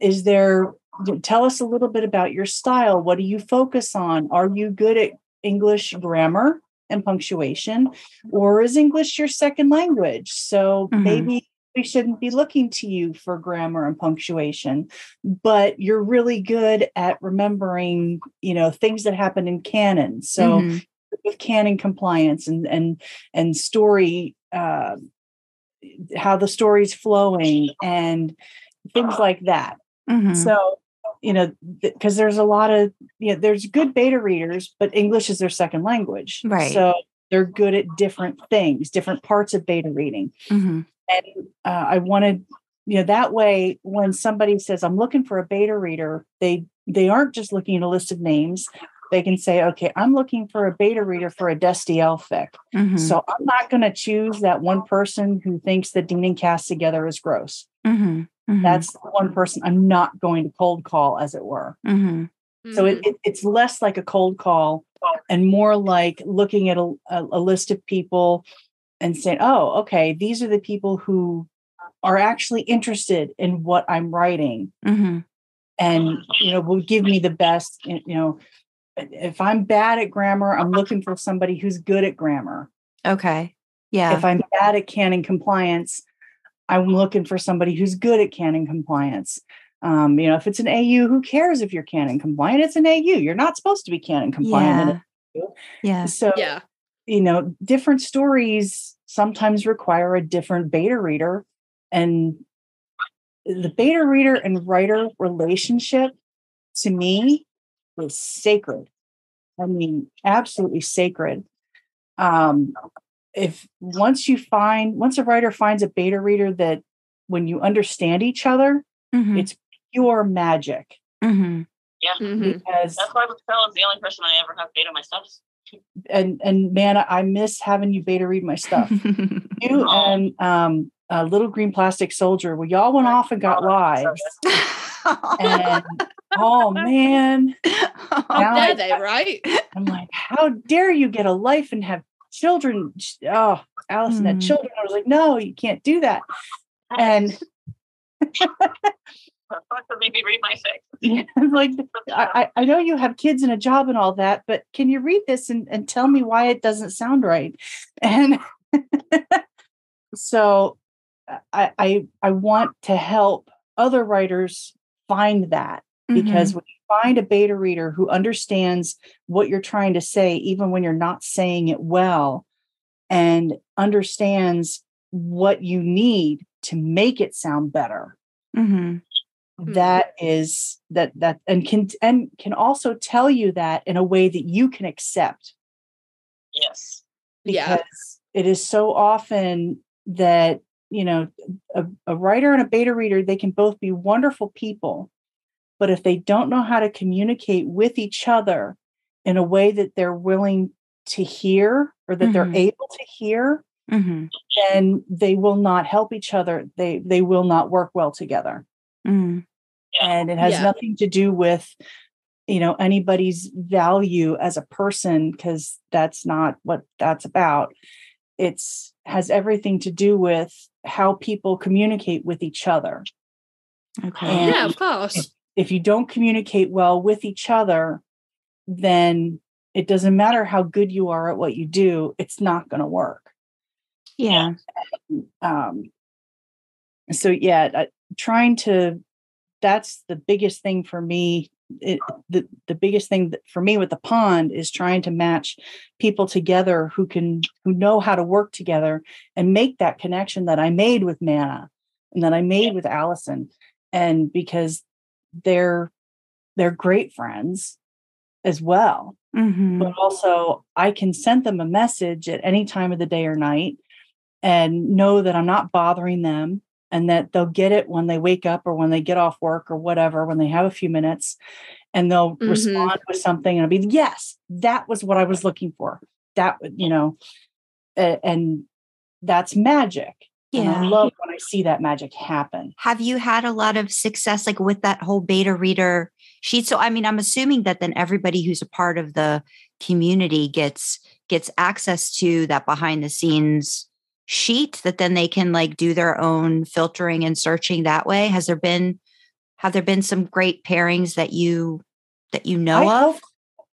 Is there, tell us a little bit about your style. What do you focus on? Are you good at English grammar and punctuation? Or is English your second language? So Mhm. maybe we shouldn't be looking to you for grammar and punctuation but you're really good at remembering you know things that happen in canon so Mhm. With canon compliance and and and story uh, how the story's flowing and things like that Mhm. so you know because there's a lot of you know there's good beta readers but english is their second language Right. so they're good at different things different parts of beta reading Mhm. and uh, I wanted, you know, that way when somebody says I'm looking for a beta reader, they they aren't just looking at a list of names. They can say, okay, I'm looking for a beta reader for a Destiel fic. Mhm. So I'm not going to choose that one person who thinks that Dean and Cas together is gross. Mhm. Mhm. That's the one person I'm not going to cold call, as it were. Mhm. So it, it, it's less like a cold call and more like looking at a, a, a list of people and saying, oh, okay, these are the people who are actually interested in what I'm writing Mhm. and, you know, will give me the best, you know, if I'm bad at grammar, I'm looking for somebody who's good at grammar. Okay. Yeah. If I'm bad at canon compliance, I'm looking for somebody who's good at canon compliance. Um, you know, if it's an AU, who cares if you're canon compliant? It's an AU. You're not supposed to be canon compliant. yeah. Yeah. So, yeah. you know, different stories sometimes require a different beta reader. And the beta reader and writer relationship to me is sacred. I mean, absolutely sacred. Um, if once you find, once a writer finds a beta reader that when you understand each other, Mhm. it's pure magic Mhm. Mhm. because That's why Michelle is the only person I ever have beta my stuff. and and man, I miss having you beta read my stuff. <laughs> you and um a little green plastic soldier, well, y'all went off and got lives. And oh man, How <laughs> Now dare I- they, right? I'm like, how dare you get a life and have children? Oh, Allison had Mm. children. I was like, no, you can't do that. And Fuck the baby read my fic. yeah, <laughs> I'm like, I, I I know you have kids and a job and all that, but can you read this and, and tell me why it doesn't sound right? <laughs> And so I, I I want to help other writers find that because when you find a beta reader who understands what you're trying to say, even when you're not saying it well, and understands what you need to make it sound better, Mhm. Mhm. that is that that and can and can also tell you that in a way that you can accept Yes. Yeah. because it is so often that you know a, a writer and a beta reader they can both be wonderful people but if they don't know how to communicate with each other in a way that they're willing to hear or that they're Mhm. able to hear Mhm. then they will not help each other they they will not work well together Mhm. and it has Yeah. nothing to do with you know anybody's value as a person because that's not what that's about it's has everything to do with how people communicate with each other Okay. And- yeah, of course. if you don't communicate well with each other then it doesn't matter how good you are at what you do, it's not going to work. Yeah. Um, so yeah, I, trying to that's the biggest thing for me. It, the the biggest thing that, for me with the pond is trying to match people together who can who know how to work together and make that connection that I made with Mana and that I made with Allison, and because they're they're great friends as well. Mhm. But also, I can send them a message at any time of the day or night and know that I'm not bothering them and that they'll get it when they wake up or when they get off work or whatever, when they have a few minutes and they'll Mhm. respond with something and I'll be, yes, that was what I was looking for. That, you know, and that's magic. And I love when I see that magic happen. Have you had a lot of success like with that whole beta reader sheet? So I mean, I'm assuming that then everybody who's a part of the community gets gets access to that behind the scenes sheet that then they can like do their own filtering and searching that way. Has there been have there been some great pairings that you that you know I of? hope-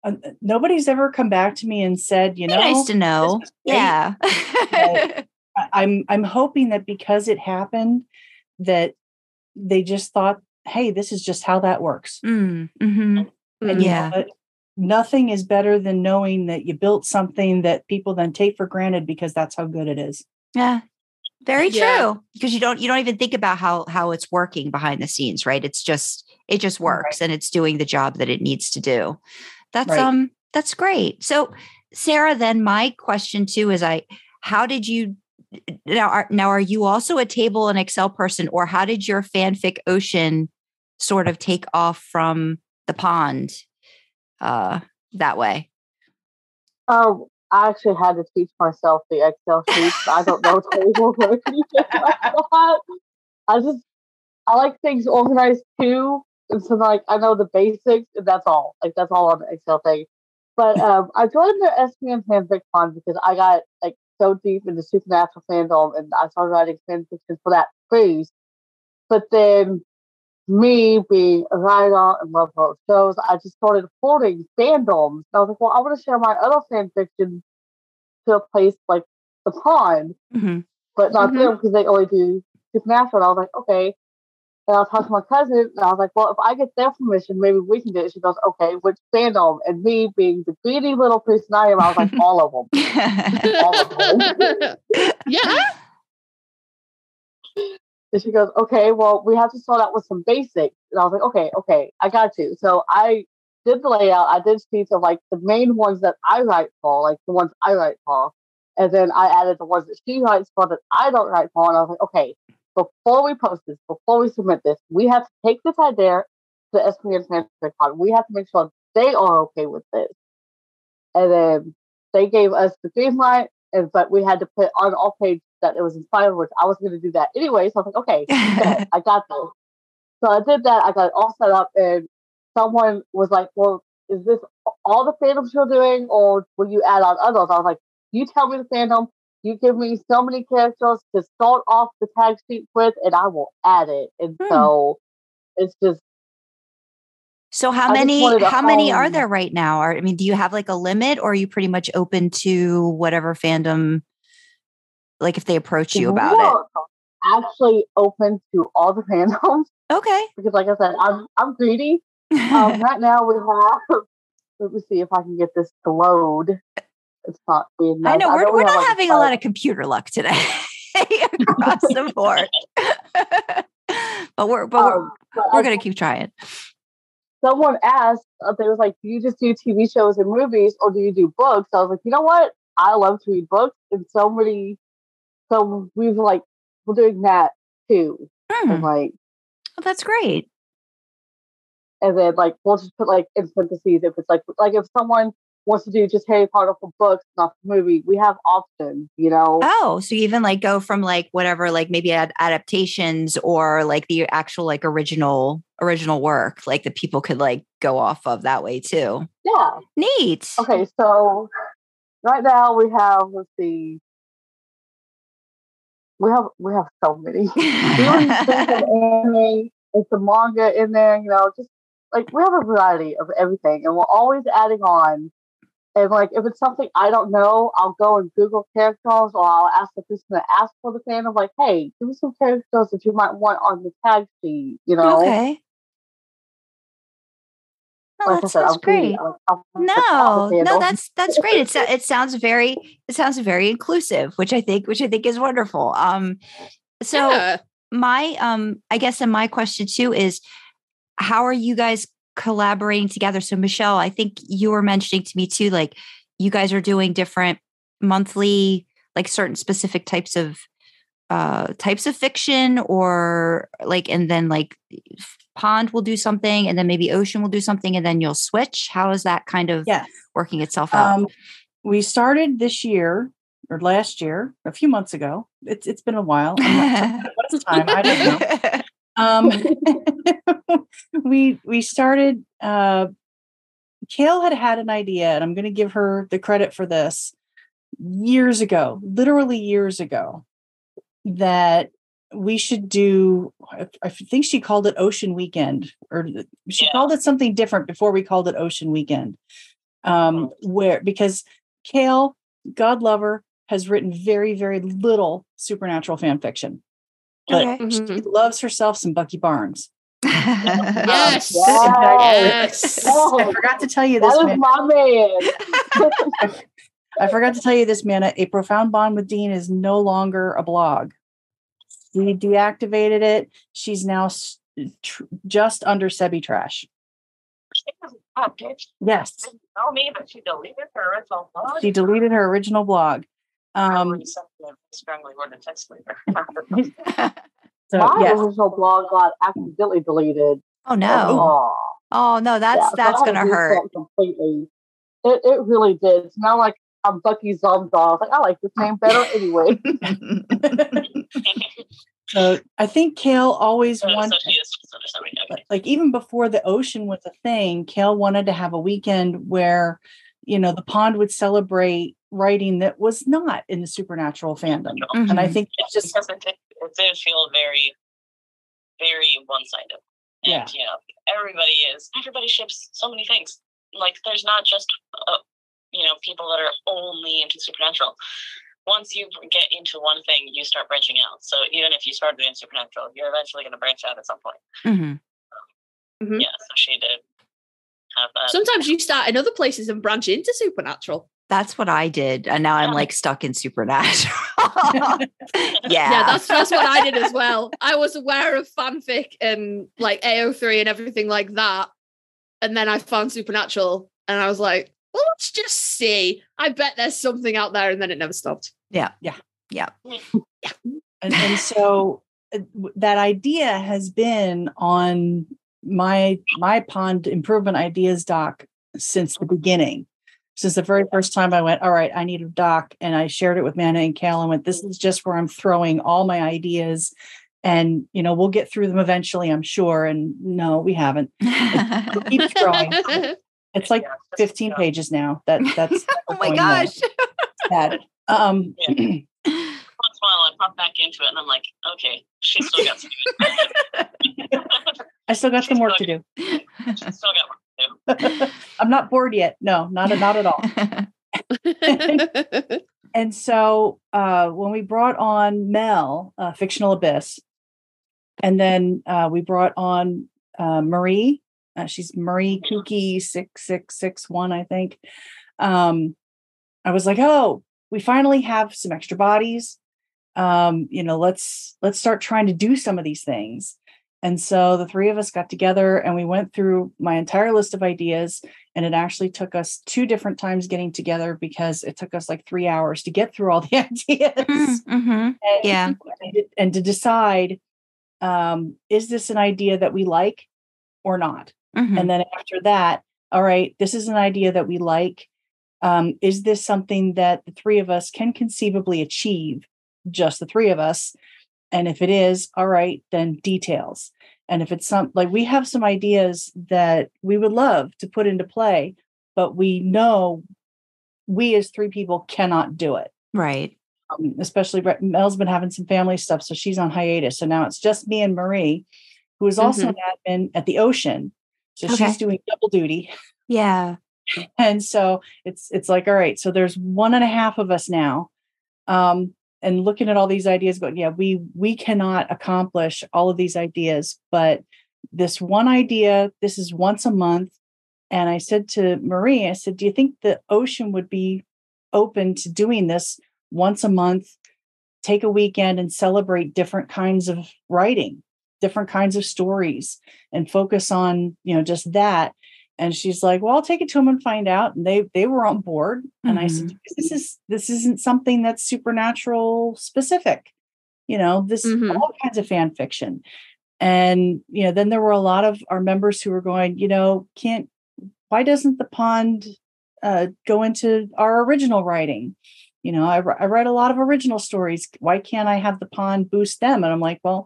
uh, nobody's ever come back to me and said, you know, nice to know. Yeah. <laughs> I'm I'm hoping that because it happened, that they just thought, hey, this is just how that works. Mm, mhm. And you know Yeah. nothing is better than knowing that you built something that people then take for granted because that's how good it is. Yeah. Very Yeah. true. Because you don't you don't even think about how how it's working behind the scenes, right? It's just it just works and it's doing the job that it needs to do. That's Right. um that's great. So Sarah, then my question too is I how did you now are now are you also a table and Excel person or how did your fanfic ocean sort of take off from the pond uh that way? Um, I actually had to teach myself the Excel sheets. I don't know table work. <laughs> I just I like things organized too. And so like I know the basics and that's all. Like that's all on the Excel thing. But um I joined the SPN fanfic pond because I got like so deep into supernatural fandom and I started writing fanfiction for that phrase. But then me being a writer and love of shows, I just started holding fandoms. And I was like, well, I want to share my other fan fiction to a place like the pond, Mhm. but not Mhm. them because they only do supernatural. And I was like, okay. And I talked to my cousin, and I was like, well, if I get their permission, maybe we can do it. She goes, okay, which fandom? And me being the greedy little person I am, I was like, all of them. <laughs> All of them. <laughs> yeah. <laughs> And she goes, okay, well, we have to start out with some basics. And I was like, okay, okay, I got you. So I did the layout. I did sheets of like the main ones that I write for, like the ones I write for. And then I added the ones that she writes for that I don't write for. And I was like, okay, before we post this, before we submit this, we have to take this idea to SPN Fanfic Pond. We have to make sure they are okay with this. And then they gave us the green light, and but we had to put on all page that it was inspired, which I was going to do that anyway. So I was like, okay, bet, I got this. <laughs> So I did that. I got it all set up, and someone was like, "Well, is this all the fandoms you're doing, or will you add on others?" I was like, "You tell me the fandom. You give me so many characters to start off the tag sheet with, and I will add it." And Hmm. so it's just So how I many how many are there right now? Are I mean, do you have like a limit or are you pretty much open to whatever fandom like if they approach you about we're Actually, open to all the <laughs> fandoms? Okay. because, like I said, I'm I'm greedy. Um, <laughs> right now we have. Let me see if I can get this to load. It's not being. I know we're, we we're not like, having a lot of computer luck today <laughs> across the board. but we're but we're, um, we're gonna keep trying. someone asked, uh, they was like, "Do you just do TV shows and movies, or do you do books?" I was like, "You know what? I love to read books, and so many, so we've like we're doing that too, Hmm, and like, well, that's great. and then like we'll just put like in parentheses if it's like like if someone wants to do just Harry Potter for books, not for movie, we have options, you know. Oh, so you even like go from like whatever, like maybe ad- adaptations or like the actual like original original work, like that people could like go off of that way too. Yeah. Neat. Okay, so right now we have let's see. We have we have so many. <laughs> <laughs> We already think of anime, it's a manga in there, you know, just like we have a variety of everything, and we're always adding on. And like, if it's something I don't know, I'll go and Google characters, or I'll ask the person that asked for the fan of like, "Hey, give me some characters that you might want on the tag sheet." You know, Okay. No, Like that said, sounds great. I'm- I'm the No, no, that's that's great. It, sou- it sounds very it sounds very inclusive, which I think which I think is wonderful. Um, so yeah. my um, I guess, and my question too is, how are you guys collaborating together? So Michelle, I think you were mentioning to me too, like you guys are doing different monthly, like certain specific types of uh types of fiction or like and then like pond will do something and then maybe ocean will do something and then you'll switch how is that kind of Yes. working itself out Um, we started this year or last year, a few months ago. It's it's been a while. <laughs> What's time? I don't know. <laughs> Um, <laughs> we we started. Uh, Kale had had an idea, and I'm going to give her the credit for this. Years ago, literally years ago, that we should do. I- I think she called it Ocean Weekend, or she Yeah. called it something different before we called it Ocean Weekend. Um, where because Kale, God lover has written very very little supernatural fan fiction but Okay. she Mhm. loves herself some Bucky Barnes. <laughs> Yes. Yes. Yes. I forgot to tell you this, That is man. my man. <laughs> <laughs> I forgot to tell you this, Mana. A profound bond with Dean is no longer a blog. We deactivated it. She's now tr- just under Sebi Trash. Bitch. Yes, Didn't tell me that she deleted her original blog. she deleted her original blog. Um, already sent a strongly worded text later. <laughs> so my yes, original blog got accidentally deleted. oh no oh no that's Yeah, that's had gonna hurt completely. It, it really did. It's now like I'm Bucky Zomdar. I like, I like this name better anyway. <laughs> <laughs> so I think Kale always so, so wanted. she is just understanding. Okay. like even before the ocean was a thing, Kale wanted to have a weekend where, you know, the pond would celebrate writing that was not in the supernatural fandom. And I Mhm. think Yeah, it's just because it did, it did feel very, very one sided. And, Yeah. you know, everybody is, everybody ships so many things. Like, there's not just, uh, you know, people that are only into supernatural. Once you get into one thing, you start branching out. So even if you started in supernatural, you're eventually going to branch out at some point. Mm-hmm. Yeah, so she did have that. Sometimes you start in other places and branch into supernatural. that's what i did and now i'm like stuck in supernatural yeah <laughs> <laughs> Yeah, that's that's what I did as well. I was aware of fanfic and like AO3 and everything like that. And then I found Supernatural and I was like, well, let's just see. I bet there's something out there. And then it never stopped. Yeah. Yeah. Yeah. yeah. And, and so uh, that idea has been on my my pond improvement ideas doc since the beginning since the very first time i went all right i need a doc and i shared it with mana and cal and went this is just where i'm throwing all my ideas and you know we'll get through them eventually i'm sure and no we haven't <laughs> keeps growing <laughs> it's like Yeah, 15 you know, pages now. That <laughs> that's oh my gosh. <laughs> Sad. <laughs> um <clears throat> Once in a while, I pop back into it and I'm like, okay, she's still got some, i still got some work to do. she's still got work to do. i'm not bored yet. No not not at all. And so uh, when we brought on Mel, uh, Fictional Abyss, and then uh, we brought on uh, Marie, uh, she's Marie Kooky six six six one, I think. Um, I was like, oh, we finally have some extra bodies. Um, you know, let's let's start trying to do some of these things. And so the three of us got together and we went through my entire list of ideas and it actually took us two different times getting together because it took us like three hours to get through all the <laughs> ideas Mhm. and, Yeah. and, and to decide um, is this an idea that we like or not Mhm. and then after that all right this is an idea that we like um, is this something that the three of us can conceivably achieve just the three of us and if it is all right then details and if it's some like we have some ideas that we would love to put into play but we know we as three people cannot do it right um, especially Mel's been having some family stuff, so she's on hiatus. So now it's just me and Marie, who is also an admin at the Ocean. So Okay. she's doing double duty. Yeah. <laughs> and so it's it's like all right so there's one and a half of us now um and looking at all these ideas going yeah we we cannot accomplish all of these ideas but this one idea this is once a month and i said to marie i said do you think the ocean would be open to doing this once a month take a weekend and celebrate different kinds of writing different kinds of stories and focus on you know just that. And she's like well i'll take it to them and find out. And they they were on board. And i said this is this isn't something that's supernatural specific. You know this is Mhm. all kinds of fan fiction. And you know then there were a lot of our members who were going you know can't why doesn't the pond uh, go into our original writing? You know I, I write a lot of original stories. Why can't i have the pond boost them? And i'm like well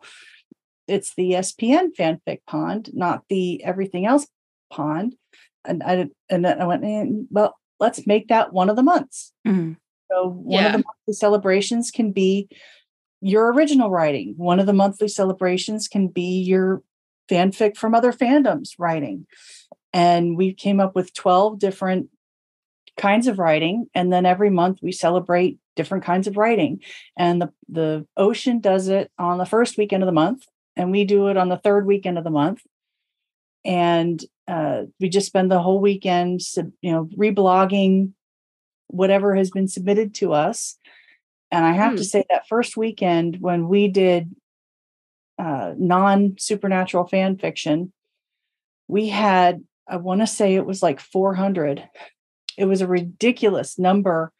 it's the spn fanfic pond not the everything else pond and i and then i went eh, well let's make that one of the months Mhm. so one Yeah. of the monthly celebrations can be your original writing. One of the monthly celebrations can be your fanfic from other fandoms writing. And we came up with 12 different kinds of writing. And then every month we celebrate different kinds of writing. And the, the ocean does it on the first weekend of the month, and we do it on the third weekend of the month. And uh, we just spend the whole weekend, you know, reblogging whatever has been submitted to us. And I have Hmm. to say that first weekend when we did uh, non supernatural fan fiction, we had, I want to say it was like 400. It was a ridiculous number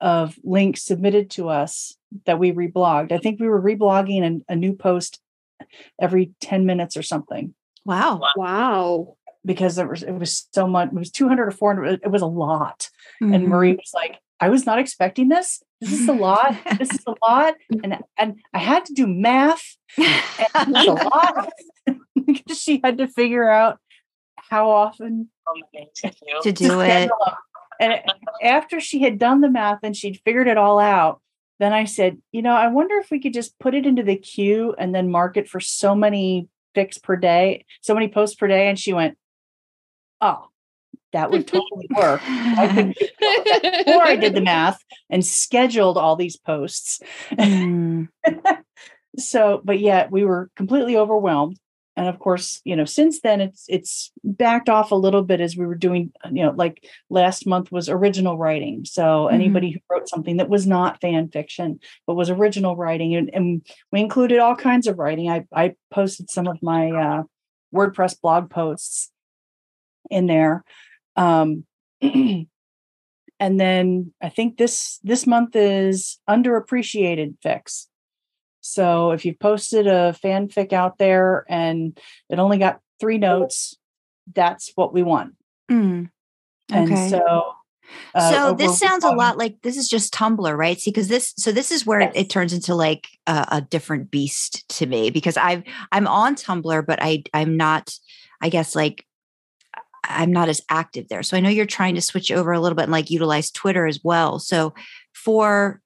of links submitted to us that we reblogged. I think we were reblogging a, a new post every 10 minutes or something Wow. Wow. because there was it was so much it was 200 or 400 it was a lot and Mhm. Marie was like, I was not expecting this. This is a lot. <laughs> This is a lot. And and I had to do math. And this is a <laughs> lot. because <laughs> she had to figure out how often to do it. schedule them. And after she had done the math and she'd figured it all out, then I said, you know, I wonder if we could just put it into the queue and then mark it for so many fics per day, so many posts per day. And she went, Oh, that would totally work. I before I did the <laughs> math and scheduled all these posts. Mm. <laughs> So, but yet we were completely overwhelmed. And of course, you know, since then it's it's backed off a little bit as we were doing, you know, like last month was original writing. So Mhm. anybody who wrote something that was not fan fiction, but was original writing, and, and we included all kinds of writing. I I posted some of my uh, WordPress blog posts in there. Um, <clears throat> and then I think this this month is underappreciated fics. So if you've posted a fanfic out there and it only got three notes, that's what we want. Mm. And Okay. so, uh, so over this sounds a lot like this is just Tumblr, right? See, because this so this is where it, Yes. it turns into like a, a different beast to me because I've I'm on Tumblr, but I I'm not, I guess like I'm not as active there. So I know you're trying to switch over a little bit and like utilize Twitter as well. So for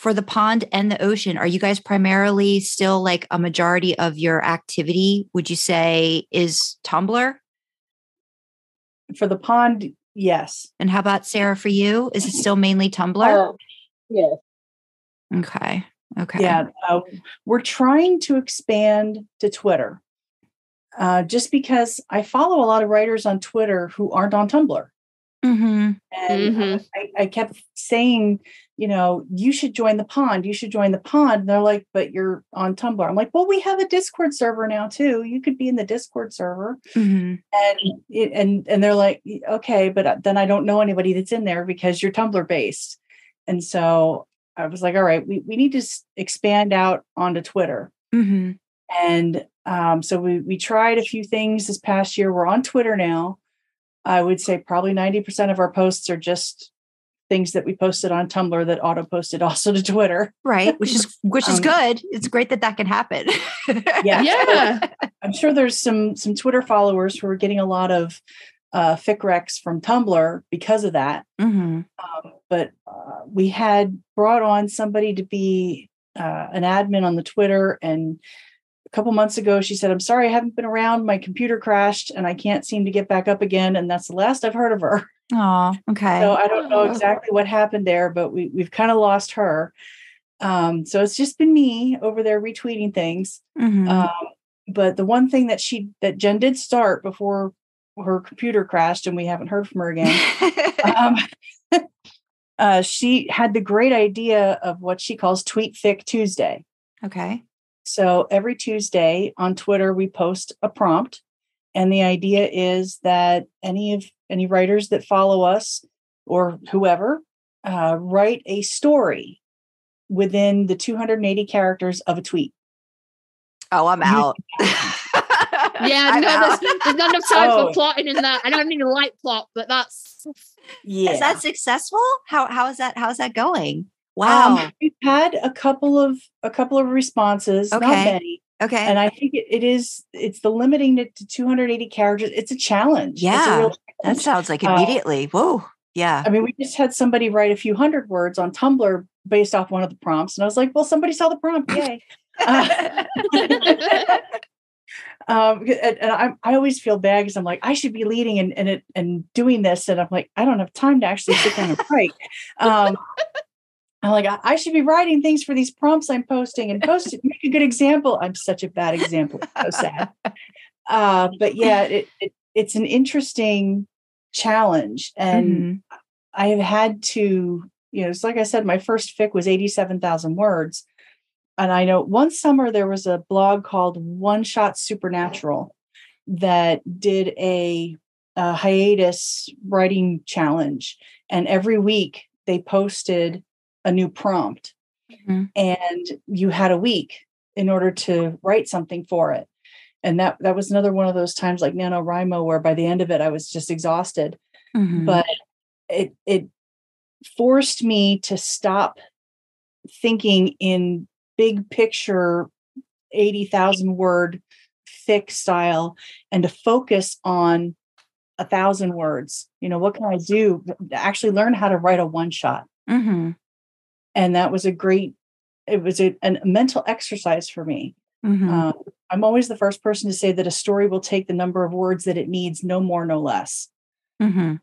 for the pond and the ocean, are you guys primarily still like a majority of your activity? Would you say is Tumblr? for the pond. Yes. And how about Sarah for you? Is it still mainly Tumblr? Uh, yes. Okay. Okay. Yeah. Uh, we're trying to expand to Twitter uh, just because I follow a lot of writers on Twitter who aren't on Tumblr. Mm-hmm. And uh, I, I kept saying, you know, you should join the pond. You should join the pond. And they're like, but you're on Tumblr. I'm like, well, we have a Discord server now too. You could be in the Discord server. Mm-hmm. And it, and and they're like, okay, but uh, then I don't know anybody that's in there because you're Tumblr based. And so I was like, all right, we, we need to s- expand out onto Twitter. Mm-hmm. And um, so we we tried a few things this past year. We're on Twitter now. I would say probably 90% of our posts are just things that we posted on Tumblr that auto posted <laughs> also to Twitter. Right. Which is which is Um, good. It's great that that can happen. Yeah. <laughs> Yeah. I'm sure there's some some Twitter followers who are getting a lot of uh, fic recs from Tumblr because of that. Mm-hmm. Um, but uh, we had brought on somebody to be uh, an admin on the Twitter, and a couple months ago, she said, I'm sorry, I haven't been around. My computer crashed and I can't seem to get back up again. And that's the last I've heard of her. <laughs> Oh, okay. So I don't know Oh. exactly what happened there, but we, we've kind of lost her. Um, so it's just been me over there retweeting things. Mhm. Um, but the one thing that she that Jen did start before her computer crashed and we haven't heard from her again. <laughs> um, <laughs> uh, she had the great idea of what she calls Tweet Fic Tuesday. okay. So every Tuesday on Twitter, we post a prompt. And the idea is that any of any writers that follow us or whoever uh, write a story within the 280 characters of a tweet. Oh, I'm out. <laughs> Yeah, I'm no, out. there's, there's not enough time Oh. for plotting in that. I don't need a light plot, but that's Yeah. Is that successful? How how is that how's that going? Wow. Um, we've had a couple of a couple of responses, not Okay. many, okay. and I think it, it is it's the limiting it to 280 characters. It's a challenge. It's a Yeah, that sounds like uh, immediately. Whoa. Yeah. I mean, we just had somebody write a few hundred words on Tumblr based off one of the prompts, and I was like, "Well, somebody saw the prompt, yay!" Uh, <laughs> um, and, and I, I always feel bad because I'm like, I should be leading and and it and doing this, and I'm like, I don't have time to actually sit down and write. <laughs> Um, I'm like, I, I should be writing things for these prompts I'm posting and post it, <laughs> make a good example. I'm such a bad example. So sad. Uh, but yeah, it, it it's an interesting challenge, and Mhm. I have had to, you know, it's like I said, my first fic was 87,000 words. And I know one summer there was a blog called One Shot Supernatural that did a, a hiatus writing challenge. And every week they posted a new prompt. Mhm. And you had a week in order to write something for it. And that that was another one of those times like NaNoWriMo where by the end of it I was just exhausted Mhm. but it it forced me to stop thinking in big picture 80,000 word thick style and to focus on a thousand words you know what can i do actually learn how to write a one shot Mhm. And that was a great it was a, a mental exercise for me Mhm. um, i'm always the first person to say that a story will take the number of words that it needs no more no less Mhm.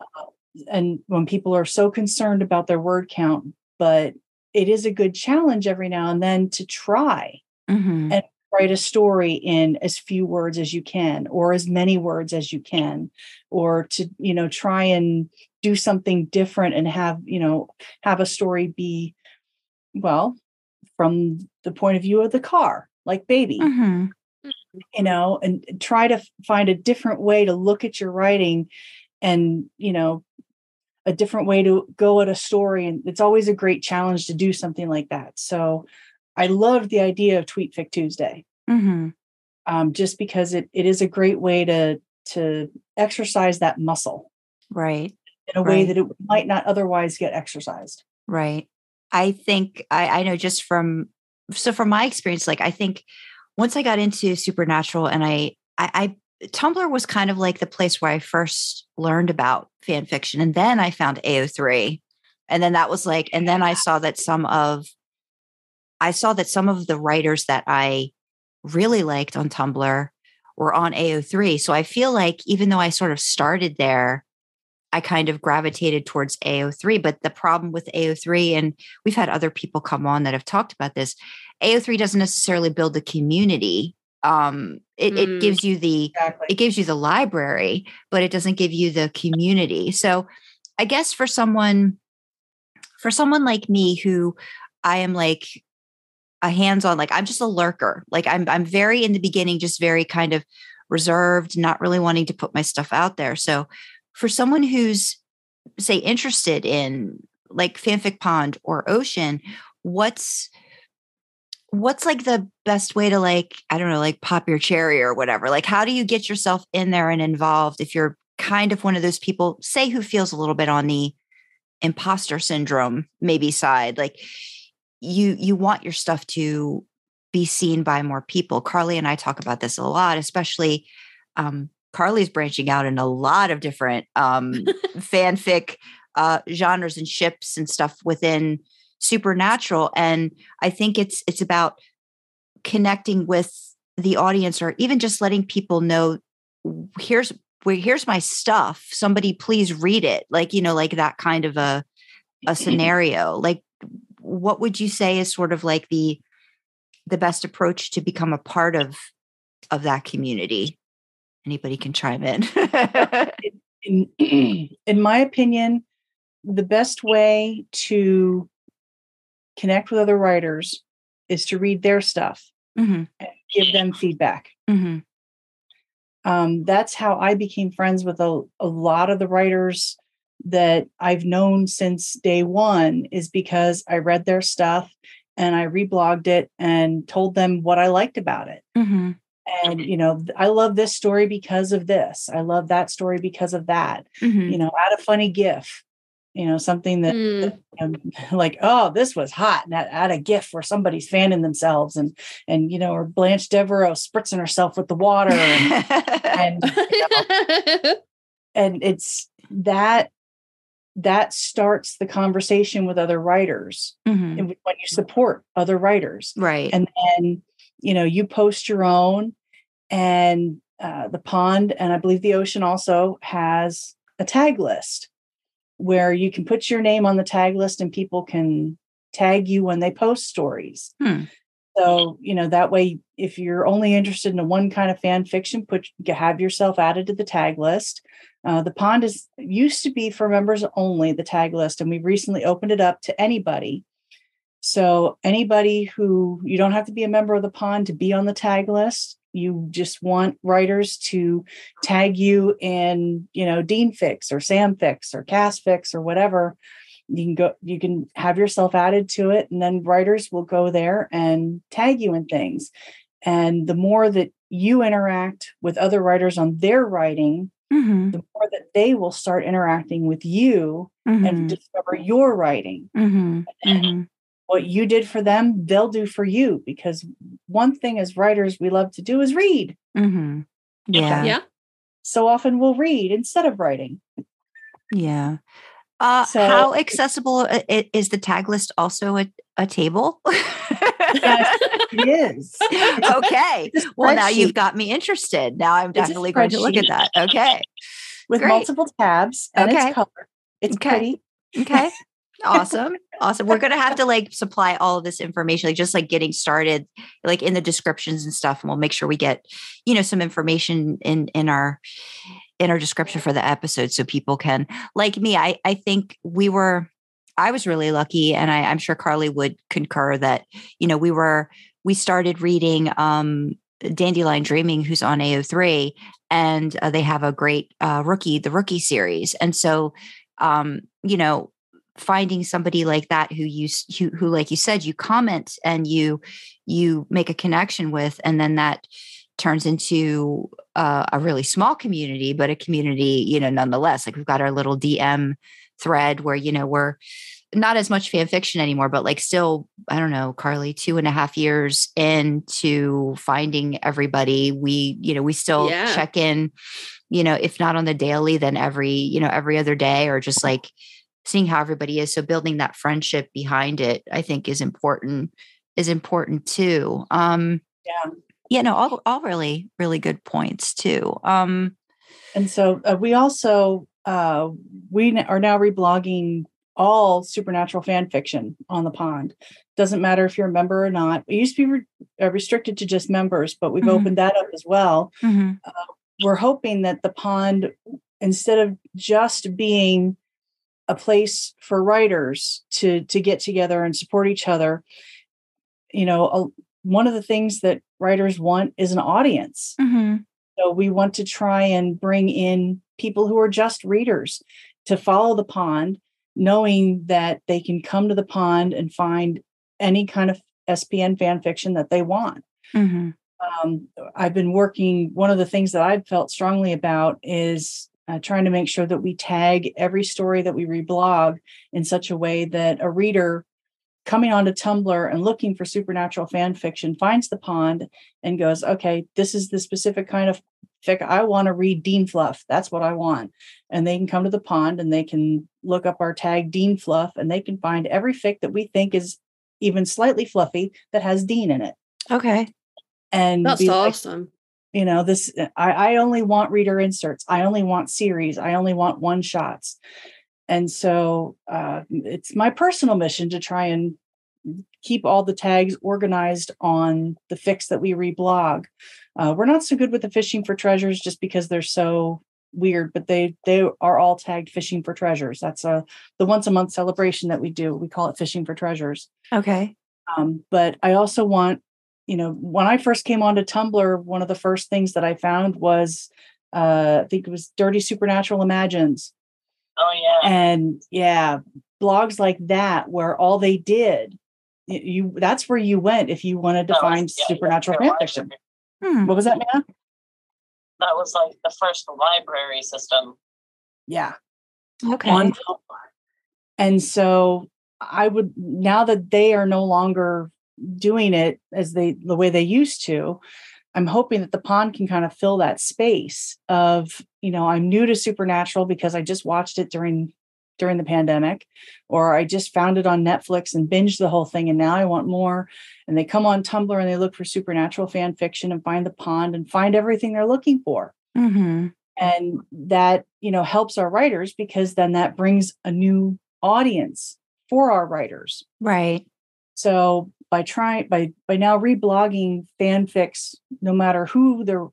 and when people are so concerned about their word count but it is a good challenge every now and then to try Mhm. write a story in as few words as you can or as many words as you can or to you know try and do something different and have you know have a story be well from the point of view of the car like baby Mhm. you know and try to find a different way to look at your writing and you know a different way to go at a story and it's always a great challenge to do something like that so i loved the idea of tweet fic tuesday Mhm. um, just because it, it is a great way to to exercise that muscle Right. in a way that it might not otherwise get exercised Right. I think I, I know just from so from my experience, like I think once I got into supernatural and I, I I Tumblr was kind of like the place where I first learned about fan fiction. And then I found AO3. And then that was like, and then I saw that some of I saw that some of the writers that I really liked on Tumblr were on AO3. So I feel like even though I sort of started there, I kind of gravitated towards AO3. But the problem with AO3, and we've had other people come on that have talked about this, AO3 doesn't necessarily build a community. Um, it, Mm. it gives you the exactly it gives you the library, but it doesn't give you the community. So I guess for someone for someone like me who I am like a hands-on, like I'm just a lurker. Like I'm I'm very in the beginning, just very kind of reserved, not really wanting to put my stuff out there. So for someone who's say interested in like fanfic pond or ocean, what's what's like the best way to like i don't know like pop your cherry or whatever? Like how do you get yourself in there and involved if you're kind of one of those people say who feels a little bit on the imposter syndrome maybe side? Like you you want your stuff to be seen by more people. Karlee and i talk about this a lot especially um Karlee's branching out in a lot of different um <laughs> fanfic uh genres and ships and stuff within supernatural and i think it's it's about connecting with the audience or even just letting people know here's where here's my stuff. Somebody please read it. Like you know like that kind of a a <clears throat> scenario. Like what would you say is sort of like the the best approach to become a part of of that community anybody can chime in <laughs> in, in my opinion, the best way to connect with other writers is to read their stuff hmm and give them feedback. hmm Um, that's how I became friends with a, a lot of the writers that I've known since day one, is because I read their stuff and I reblogged it and told them what I liked about it. hmm And, you know, I love this story because of this. I love that story because of that. hmm you know add a funny gif you know something that Mm. <laughs> um, <laughs> like oh this was hot and add, add a gif where somebody's fanning themselves and and you know or blanche devereaux spritzing herself with the water and, and <laughs> and it's that that starts the conversation with other writers Mhm. and when you support other writers right and then you know you post your own and uh, the pond and i believe the ocean also has a tag list where you can put your name on the tag list and people can tag you when they post stories Hmm. so you know that way if you're only interested in one kind of fan fiction put have yourself added to the tag list uh, the pond is used to be for members only the tag list and we've recently opened it up to anybody so anybody who you don't have to be a member of the pond to be on the tag list. You just want writers to tag you in, you know, Dean Fics or Sam Fics or Cas Fics or whatever. You can go, you can have yourself added to it, and then writers will go there and tag you in things. And the more that you interact with other writers on their writing, Mhm. the more that they will start interacting with you and Mhm. discover your writing Mhm. Mhm. What you did for them, they'll do for you. Because one thing as writers we love to do is read. Mhm. yeah yeah. So often we'll read instead of writing. Yeah. Uh, So- how accessible i- i- is the tag list? Also a, a table? Yes, It is. <laughs> okay. Well, now you've got me interested. Now I'm definitely going to look at that. Okay. with great. multiple tabs and Okay. it's color. It's Okay. pretty. Okay. <laughs> awesome. Awesome. We're going to have to <laughs> like supply all of this information, like just like getting started, like in the descriptions and stuff. And we'll make sure we get, you know, some information in, in our, in our description for the episode so people can like me. I, I think we were, I was really lucky and I, I'm sure Karlee would concur that, you know, we were, we started reading, um, Dandelion Dreaming, who's on AO3, and uh, they have a great uh, rookie, the rookie series. And so, um, you know, finding somebody like that who you who, who like you said you comment and you you make a connection with and then that turns into uh, a really small community but a community you know nonetheless like we've got our little dm thread where you know we're not as much fan fiction anymore but like still i don't know Karlee two and a half years into finding everybody we you know we still Yeah. check in you know if not on the daily then every you know every other day or just like seeing how everybody is so building that friendship behind it i think is important is important too um Yeah. yeah no all, all really really good points too um And so uh, we also uh, we are now reblogging all supernatural fan fiction on the pond. Doesn't matter if you're a member or not. It used to be re- uh, restricted to just members, but we've Mhm. opened that up as well. mhm, we're hoping that the pond instead of just being a place for writers to to get together and support each other. You know a, one of the things that writers want is an audience. Mhm, so we want to try and bring in people who are just readers to follow the pond knowing that they can come to the pond and find any kind of spn fan fiction that they want. Mhm, um, I've been working. One of the things that I've felt strongly about is uh, trying to make sure that we tag every story that we reblog in such a way that a reader coming onto Tumblr and looking for supernatural fan fiction finds the pond and goes, okay, this is the specific kind of fic I want to read. Dean Fluff. That's what I want. And they can come to the pond and they can look up our tag Dean Fluff and they can find every fic that we think is even slightly fluffy that has Dean in it. okay and That's be like, awesome. You know this I, I only want reader inserts. I only want series. I only want one shots. And so uh, it's my personal mission to try and keep all the tags organized on the fics that we reblog. Uh, we're not so good with the fishing for treasures just because they're so weird but they they are all tagged fishing for treasures. That's a the once a month celebration that we do we call it fishing for treasures. Okay. um, but I also want, you know, when I first came onto Tumblr, one of the first things that I found was, uh, I think it was Dirty Supernatural Imagines. Oh yeah. And yeah, blogs like that, where all they did, you that's where you went if you wanted to That was- find yeah, supernatural yeah, fan fiction. Hmm. What was that, man? That was like the first library system. Yeah. Okay. on Tumblr. And so I would now that they are no longer doing it as they the way they used to, I'm hoping that the pond can kind of fill that space of, you know, I'm new to supernatural because I just watched it during during the pandemic or I just found it on Netflix and binged the whole thing and now I want more. And they come on Tumblr and they look for supernatural fan fiction and find the pond and find everything they're looking for. Hmm and that you know helps our writers because then that brings a new audience for our writers. Right. so by trying by by now reblogging fanfics no matter who they're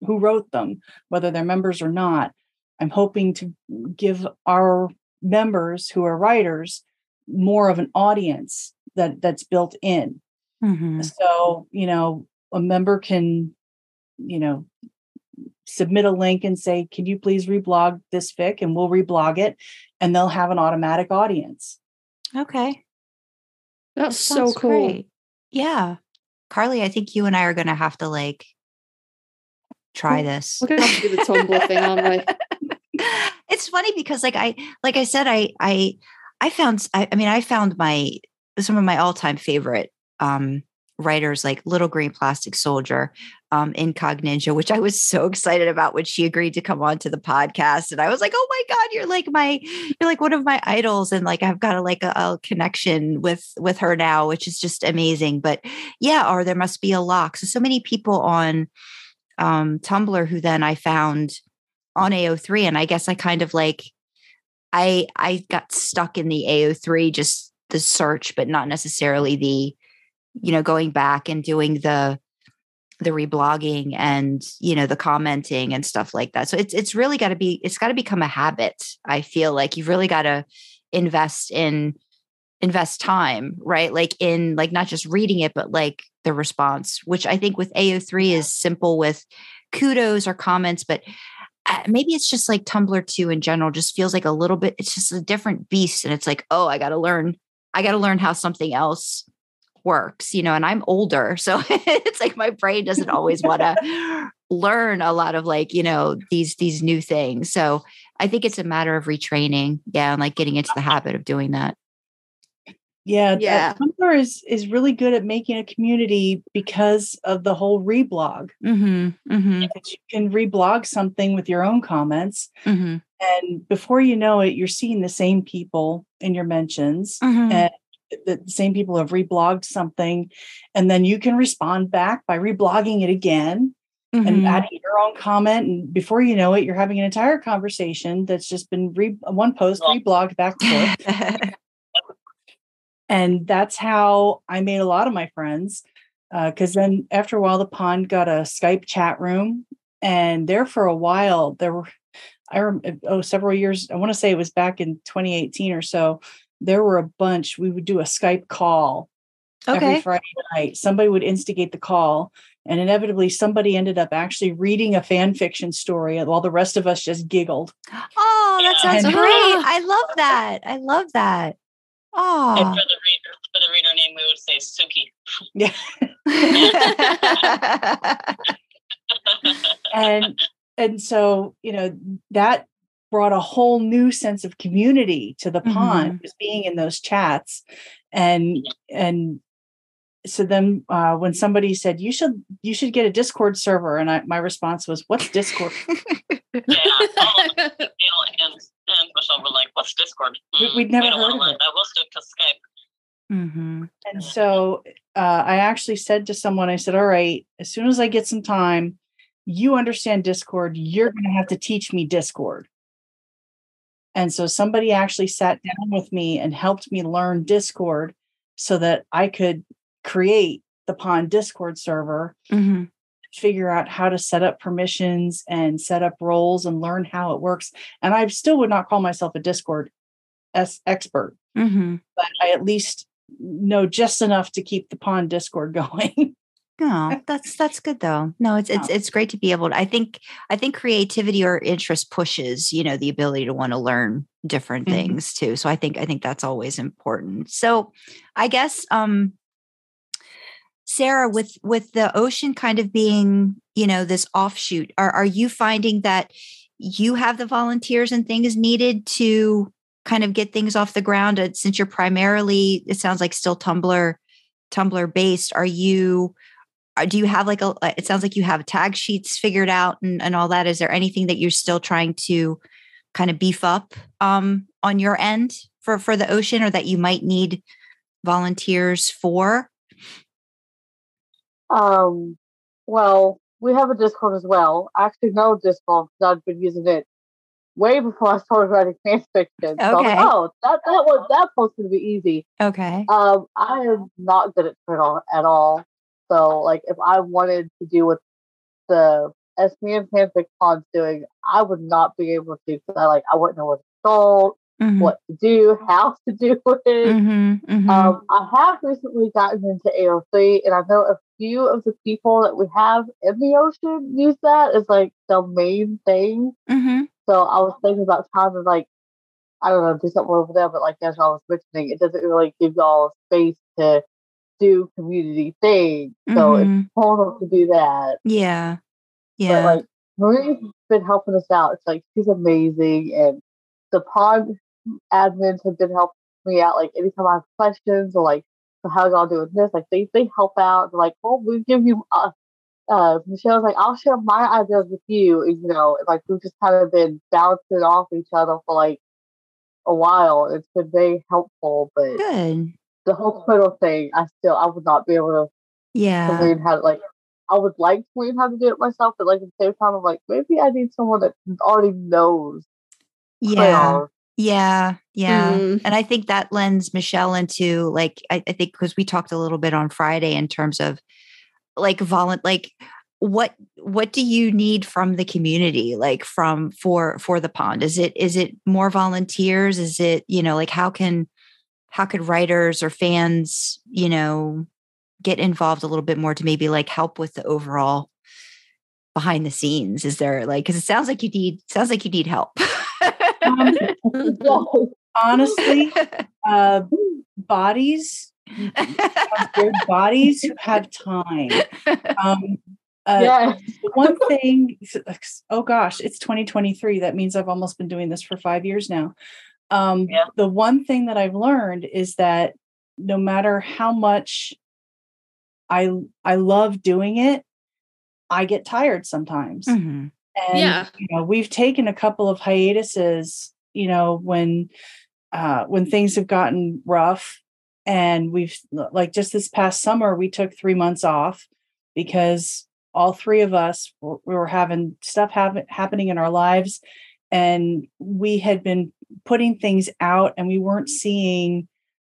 who wrote them whether they're members or not i'm hoping to give our members who are writers more of an audience that that's built in. Hmm so you know a member can you know submit a link and say can you please reblog this fic? and we'll reblog it and they'll have an automatic audience. Okay. That's so cool. great. Yeah. Karlee, I think you and I are going to have to like try this. We're gonna have to do the Tumblr thing, aren't we? <laughs> it's funny because like I like I said I I I found I, I mean I found my some of my all-time favorite um writers like Little Green Plastic Soldier um Incogninja which I was so excited about when she agreed to come on to the podcast. And I was like oh my god you're like my you're like one of my idols. And like I've got a like a, a connection with with her now which is just amazing. But yeah or there must be a lock. So so many people on um Tumblr who then I found on AO3 and I guess I kind of like I I got stuck in the AO3 just the search but not necessarily the you know going back and doing the the reblogging and you know the commenting and stuff like that. So it's it's really got to be it's got to become a habit. I feel like you've really got to invest in invest time, right? Like in like not just reading it but like the response, which I think with AO3 is simple with kudos or comments but uh, maybe it's just like Tumblr too in general just feels like a little bit it's just a different beast and it's like oh I got to learn I got to learn how something else works you know and I'm older so <laughs> it's like my brain doesn't always want to <laughs> learn a lot of like you know these these new things so I think it's a matter of retraining yeah and like getting into the habit of doing that. Yeah Yeah. yeah. Tumblr is is really good at making a community because of the whole reblog. Mm-hmm mm-hmm. You can reblog something with your own comments mm-hmm. and before you know it you're seeing the same people in your mentions mm-hmm. and the the same people have reblogged something and then you can respond back by reblogging it again and Mhm. adding your own comment and before you know it you're having an entire conversation that's just been re- one post Well- reblogged back and forth <laughs> and that's how i made a lot of my friends because then after a while the pond got a skype chat room and there for a while there were i rem- oh several years i want to say it was back in 2018 or so there were a bunch we would do a skype call every friday night somebody would instigate the call and inevitably somebody ended up actually reading a fan fiction story while the rest of us just giggled Oh, that Yeah. sounds And- great. <gasps> I love that. I love that. And Oh. for the reader, for the reader name, we would say Suki. Yeah. <laughs> <laughs> and and so you know that brought a whole new sense of community to the pond was being in those chats and and so then uh, when somebody said you should you should get a discord server and I, my response was what's discord <laughs> Yeah. all of us, Neil and, and Michelle were like, what's Discord? We- Hmm, we'd never we don't heard wanna of learn it. that. We'll stick to Skype. Mm-hmm. And so uh, I actually said to someone, I said, All right, as soon as I get some time, you understand Discord, you're going to have to teach me Discord. And so somebody actually sat down with me and helped me learn Discord so that I could create the Pond Discord server, Mm-hmm. figure out how to set up permissions and set up roles and learn how it works. And I still would not call myself a Discord s expert, Mm-hmm. but I at least know just enough to keep the Pond Discord <laughs> going. No, <laughs> that's that's good though. No, it's it's Oh. it's great to be able to. I think I think creativity or interest pushes, you know, the ability to want to learn different Mhm. things too. So I think I think that's always important. So I guess um Sarah, with with the ocean kind of being, you know, this offshoot, are are you finding that you have the volunteers and things needed to kind of get things off the ground? Uh, since you're primarily, it sounds like still Tumblr Tumblr based. Are you do you have like a it sounds like you have tag sheets figured out and, and all that is there anything that you're still trying to kind of beef up um on your end for for the ocean or that you might need volunteers for Um, well, we have a Discord as well. I actually know Discord because I've been using it way before I started writing fan fiction. So Okay. like, oh, that that was that supposed to be easy. okay Um, I am not good at Twitter at all. So, like, if I wanted to do what the SPN fanfic pond's doing, I would not be able to because I like I wouldn't know what to start, Mhm, what to do, <laughs> how to do it. mhm, mhm. Um, I have recently gotten into AO3, and I know a few of the people that we have in the ocean use that as like the main thing. Mhm. So I was thinking about trying to like, I don't know, do something over there, but like as I was mentioning, it doesn't really give y'all space to do community things. So it's Mhm. harder to do that. yeah Yeah. But like Marie's been helping us out. It's like she's amazing, and the pond admins have been helping me out. Like anytime I have questions or like, so how y'all doing this? Like they they help out. They're like, well, we give you. Uh, uh, Michelle's like, I'll share my ideas with you. And, you know, like we've just kind of been bouncing off each other for like a while. It's been very helpful, but good the whole Twitter thing, I still I would not be able to yeah to learn how to like I would like to learn how to do it myself, but like at the same time I'm like maybe I need someone that already knows. yeah Yeah, yeah. Mm. And I think that lends Michelle into like I, I think because we talked a little bit on Friday in terms of like volun like what what do you need from the community like from for for the pond is it is it more volunteers is it you know like how can how could writers or fans you know get involved a little bit more to maybe like help with the overall behind the scenes is there like because it sounds like you need sounds like you need help Um, <laughs> honestly, uh, bodies, <laughs> have good bodies who have time. Um, uh, yes. the one thing, oh gosh, it's 2023. That means I've almost been doing this for five years now. Um, Yeah. The one thing that I've learned is that no matter how much I I love doing it, I get tired sometimes. Mhm. And Yeah. you know, we've taken a couple of hiatuses, you know, when uh when things have gotten rough and we've like just this past summer we took 3 months off because all three of us were, we were having stuff happen, happening in our lives and we had been putting things out and we weren't seeing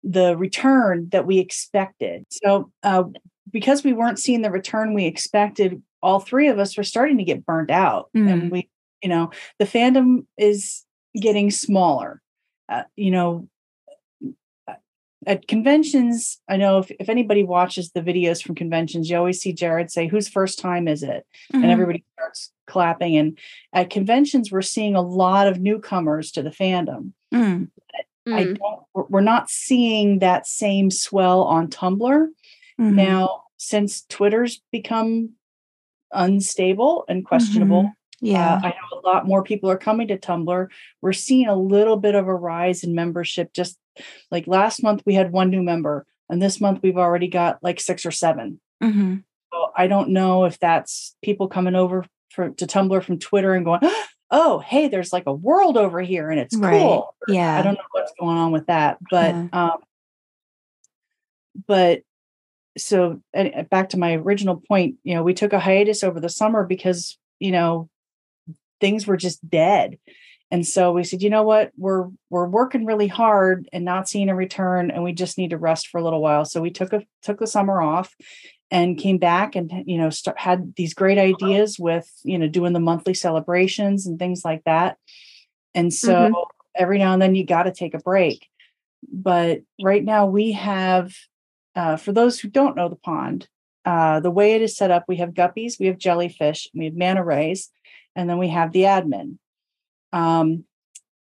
the return that we expected. So uh because we weren't seeing the return we expected, all three of us were starting to get burnt out. Mm. And we, you know, the fandom is getting smaller. Uh, you know, at conventions, I know if, if anybody watches the videos from conventions, you always see Jared say, Whose first time is it? Mhm. And everybody starts clapping. And at conventions, we're seeing a lot of newcomers to the fandom. Mm. I Mm. don't, we're- not seeing that same swell on Tumblr. Mhm. Now, since Twitter's become unstable and questionable, Mhm. yeah uh, I know a lot more people are coming to Tumblr. We're seeing a little bit of a rise in membership. Just like last month, we had one new member, and this month we've already got like six or seven. Mhm. So I don't know if that's people coming over for, to Tumblr from Twitter and going, <gasps> "Oh, hey, there's like a world over here, and it's Right. cool." yeah I don't know what's going on with that, but Yeah. um, but so and uh, back to my original point, you know, we took a hiatus over the summer because, you know, things were just dead. And so we said, you know what, we're we're working really hard and not seeing a return, and we just need to rest for a little while. So we took a took the summer off and came back and you know start, had these great ideas with you know doing the monthly celebrations and things like that. And so mm-hmm. every now and then you got to take a break. But right now we have, uh, for those who don't know the pond, uh, the way it is set up, we have guppies, we have jellyfish, we have manta rays, and then we have the admin. Um,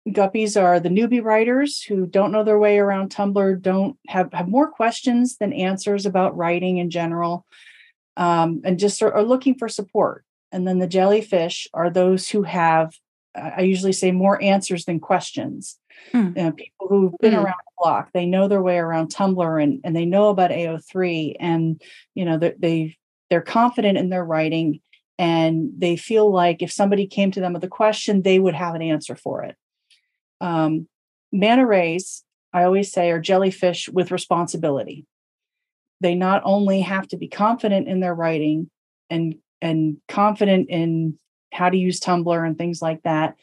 guppies are the newbie writers who don't know their way around Tumblr, don't have, have more questions than answers about writing in general, um, and just are, are, looking for support. And then the jellyfish are those who have, I usually say, more answers than questions. Hmm. You know, people who've been hmm. around the block, they know their way around Tumblr and, and they know about AO3 and, you know, they, they they're confident in their writing and they feel like if somebody came to them with a question, they would have an answer for it. Um, manta rays, I always say, are jellyfish with responsibility. They not only have to be confident in their writing and and confident in how to use Tumblr and things like that,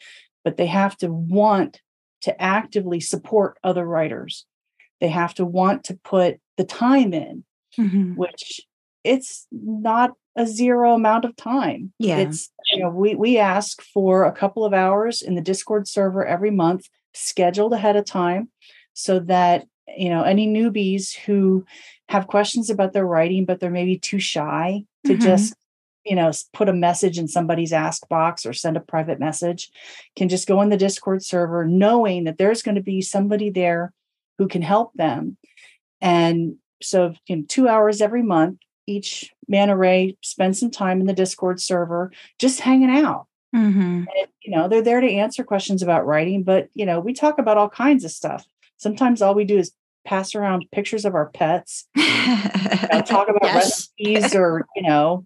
but they have to want to actively support other writers. They have to want to put the time in, mm-hmm. which it's not a zero amount of time. Yeah. It's, you know, we, we ask for a couple of hours in the Discord server every month, scheduled ahead of time so that, you know, any newbies who have questions about their writing, but they're maybe too shy to mm-hmm. just, you know, put a message in somebody's ask box or send a private message can just go in the Discord server knowing that there's going to be somebody there who can help them. And so, you know, two hours every month, each manta ray spend some time in the discord server just hanging out mm-hmm. and, you know they're there to answer questions about writing but you know we talk about all kinds of stuff sometimes all we do is pass around pictures of our pets you know, talk about <laughs> yes. recipes or you know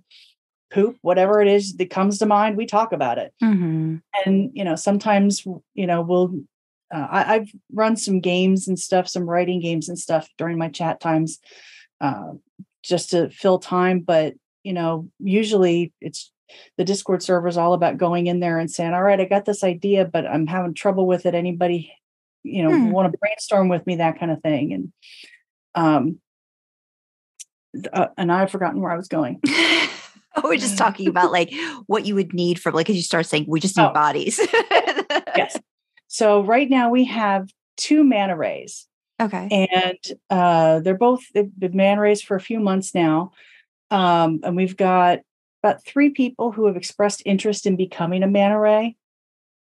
poop whatever it is that comes to mind we talk about it mm-hmm. and you know sometimes you know we'll uh, I, have run some games and stuff some writing games and stuff during my chat times uh, just to fill time. But, you know, usually it's the Discord server is all about going in there and saying, all right, I got this idea, but I'm having trouble with it. Anybody, you know, hmm. want to brainstorm with me, that kind of thing. And, um, uh, and I've forgotten where I was going. <laughs> We're just talking about <laughs> like what you would need for like as you start saying we just need oh. bodies. <laughs> yes. So right now we have two manta rays. Okay. And uh, they're both they've been manta rays for a few months now. Um, and we've got about three people who have expressed interest in becoming a manta ray.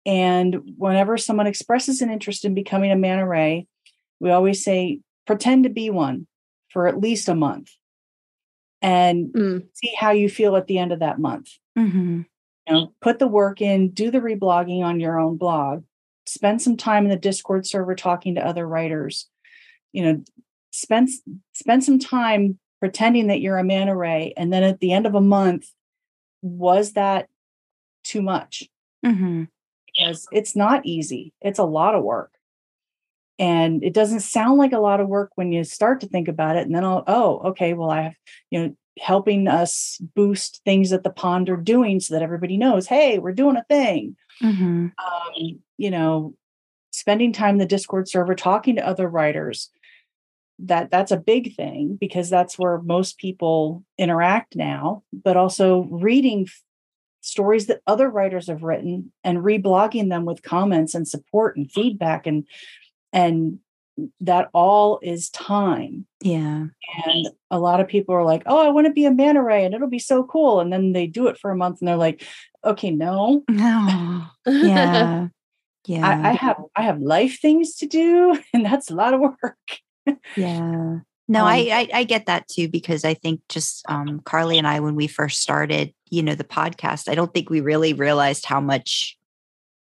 And whenever someone expresses an interest in becoming a manta ray, we always say, pretend to be one for at least a month and mm. see how you feel at the end of that month. Mm-hmm. You know, put the work in, do the reblogging on your own blog, spend some time in the Discord server talking to other writers, you know spend spend some time pretending that you're a manta ray and then at the end of a month was that too much mm-hmm. because it's not easy it's a lot of work and it doesn't sound like a lot of work when you start to think about it and then I'll, oh okay well i have you know helping us boost things that the pond are doing so that everybody knows hey we're doing a thing mm-hmm. um, you know spending time in the discord server talking to other writers that that's a big thing because that's where most people interact now but also reading stories that other writers have written and reblogging them with comments and support and feedback and and that all is time. Yeah. And a lot of people are like oh i want to be a manta ray and it'll be so cool. And then they do it for a month and they're like okay no. No. Yeah. <laughs> Yeah. I, I have i have life things to do <laughs> and that's a lot of work yeah. <laughs> No, um, I, I, I get that too because I think just um, Karlee and I when we first started, you know, the podcast, I don't think we really realized how much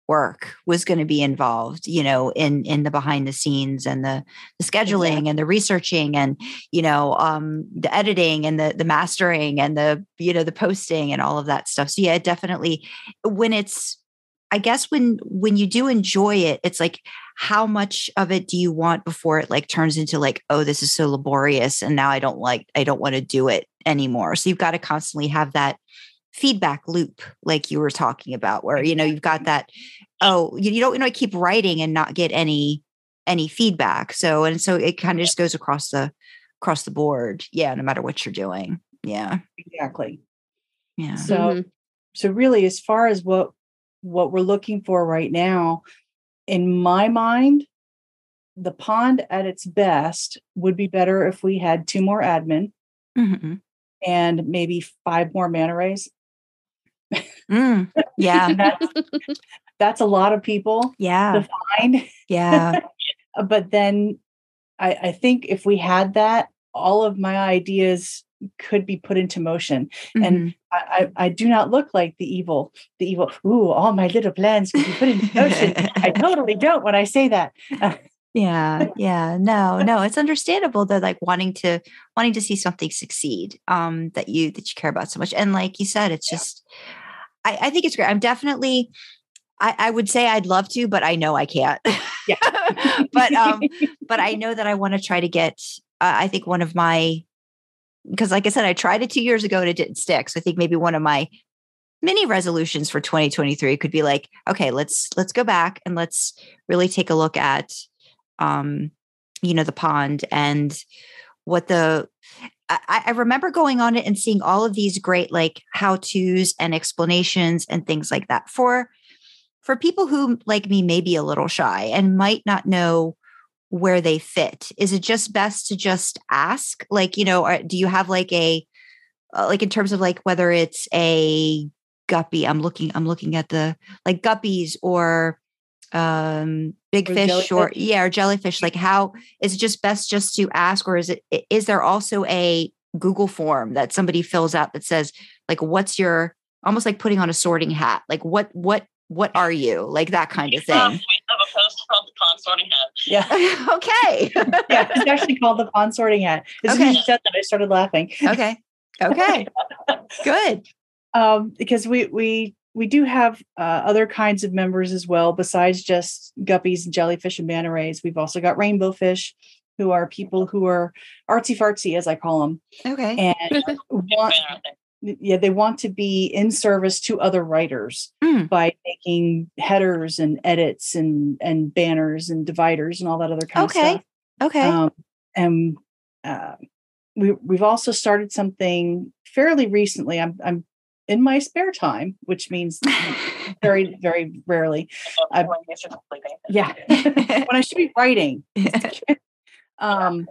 work was going to be involved you know in in the behind the scenes and the the scheduling exactly. and the researching and you know um the editing and the the mastering and the you know the posting and all of that stuff so yeah definitely when it's I guess when when you do enjoy it, it's like how much of it do you want before it like turns into like, oh, this is so laborious and now I don't like I don't want to do it anymore. So you've got to constantly have that feedback loop like you were talking about where you know you've got that oh you, you don't you know keep writing and not get any any feedback so and so it kind of just goes across the across the board yeah no matter what you're doing yeah Exactly. yeah So Mhm. so really as far as what what we're looking for right now in my mind the pond at its best would be better if we had two more admin Mhm. and maybe five more manta rays Mm. yeah <laughs> that's, that's a lot of people yeah to find yeah <laughs> but then I, I think if we had that all of my ideas could be put into motion and Mhm. I, I, I do not look like the evil, the evil. Ooh, all my little plans could be put into motion. I <laughs> totally don't when I say that. yeah <laughs> yeah no no it's understandable that like wanting to wanting to see something succeed um that you that you care about so much and like you said it's Yeah. just i i think it's great i'm definitely i i would say i'd love to but i know i can't Yeah. <laughs> but um but i know that i want to try to get uh, i think one of my because like i said i tried it two years ago and it didn't stick. So i think maybe one of my mini resolutions for 2023 could be like okay let's let's go back and let's really take a look at um you know the pond and what the I, I remember going on it and seeing all of these great like how to's and explanations and things like that for for people who like me may be a little shy and might not know where they fit. Is it just best to just ask? Like you know do you have like a uh, like in terms of like whether it's a guppy i'm looking i'm looking at the like guppies or um big Or fish or yeah or jellyfish like how is it just best just to ask or is it is there also a google form that somebody fills out that says like what's your almost like putting on a sorting hat like what what what are you? Like that kind of Um, thing a post called the Pond Sorting Hat. yeah. <laughs> okay Yeah. It's actually called the pond sorting hat. As soon as you said that, I started laughing. okay okay <laughs> good Um, because we we we do have uh, other kinds of members as well, besides just guppies and jellyfish and manta rays. We've also got rainbow fish, who are people who are artsy fartsy, as I call them, okay and want fan, aren't they? Yeah they want to be in service to other writers Mm. by making headers and edits and and banners and dividers and all that other kind Okay. of stuff okay um, and uh, we we've also started something fairly recently i'm i'm in my spare time which means <laughs> very very rarely I've- 20 years of sleeping. yeah <laughs> when i should be writing <laughs> um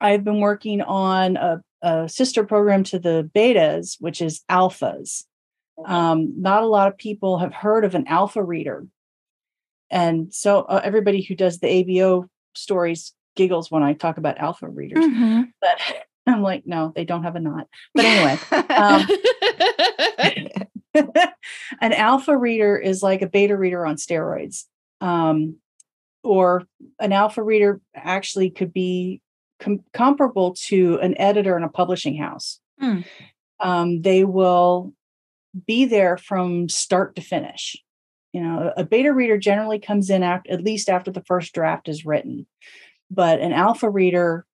i've been working on a, a sister program to the betas which is alphas. Um, not a lot of people have heard of an alpha reader. And so uh, everybody who does the abo stories giggles when i talk about alpha readers. Mhm. but <laughs> i'm like no they don't have a knot. But anyway um, <laughs> an alpha reader is like a beta reader on steroids. Um, or an alpha reader actually could be com- comparable to an editor in a publishing house. Hmm. um, they will be there from start to finish. You know a beta reader generally comes in after, at least after the first draft is written. But an alpha reader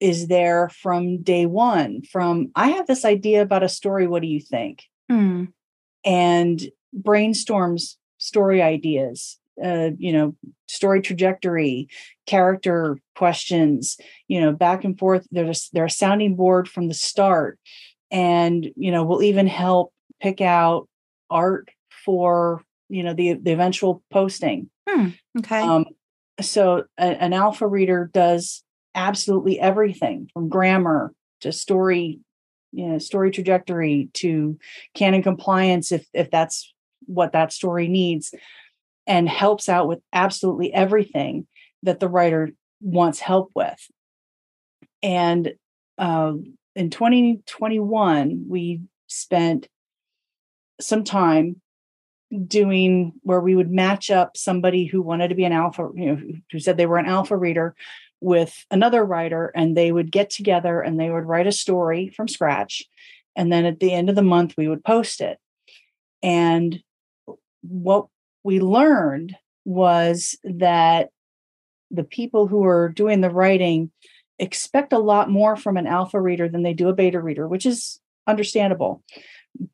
is there from day one from i have this idea about a story what do you think? Hmm. and brainstorms story ideas uh, you know story trajectory character questions you know back and forth. There's they're a sounding board from the start. And you know we'll even help pick out art for you know the the eventual posting. Okay. Um, so a- an alpha reader does absolutely everything from grammar to story, you know, story trajectory to canon compliance if if that's what that story needs, and helps out with absolutely everything that the writer wants help with. And um, in 2021, we spent some time doing where we would match up somebody who wanted to be an alpha, you know, who said they were an alpha reader with another writer, and they would get together and they would write a story from scratch. And then at the end of the month, we would post it. And what we learned was that the people who are doing the writing expect a lot more from an alpha reader than they do a beta reader, which is understandable.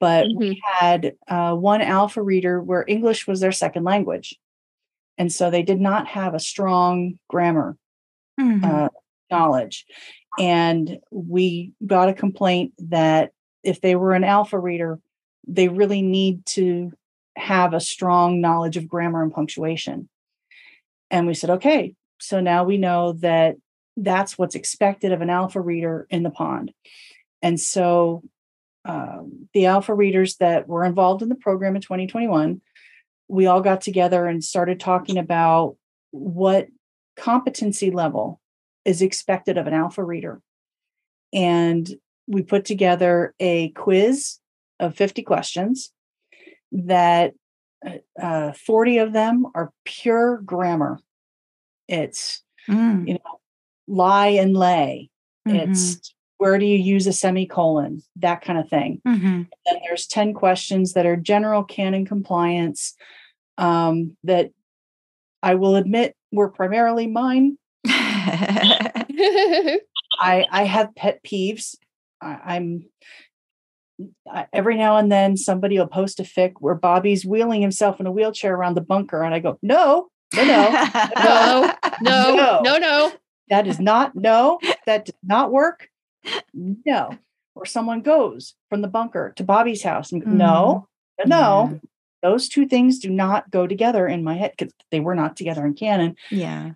But we had uh, one alpha reader where English was their second language. And so they did not have a strong grammar Mhm. uh, knowledge. And we got a complaint that if they were an alpha reader, they really need to have a strong knowledge of grammar and punctuation. And we said, okay, so now we know that that's what's expected of an alpha reader in the pond. And so um, the alpha readers that were involved in the program in 2021, we all got together and started talking about what competency level is expected of an alpha reader. And we put together a quiz of 50 questions that uh, 40 of them are pure grammar. It's, Mm, you know, lie and lay. mhm, It's where do you use a semicolon? That kind of thing. mhm. Then there's 10 questions that are general canon compliance um, that I will admit were primarily mine. <laughs> I, I have pet peeves. I, I'm I, every now and then somebody will post a fic where Bobby's wheeling himself in a wheelchair around the bunker, and I go, no, no, no, <laughs> No, no, No. no, no. that is not no, <laughs> that did not work. No. Or someone goes from the bunker to Bobby's house and mm-hmm. no, no, mm-hmm. those two things do not go together in my head because they were not together in canon. Yeah.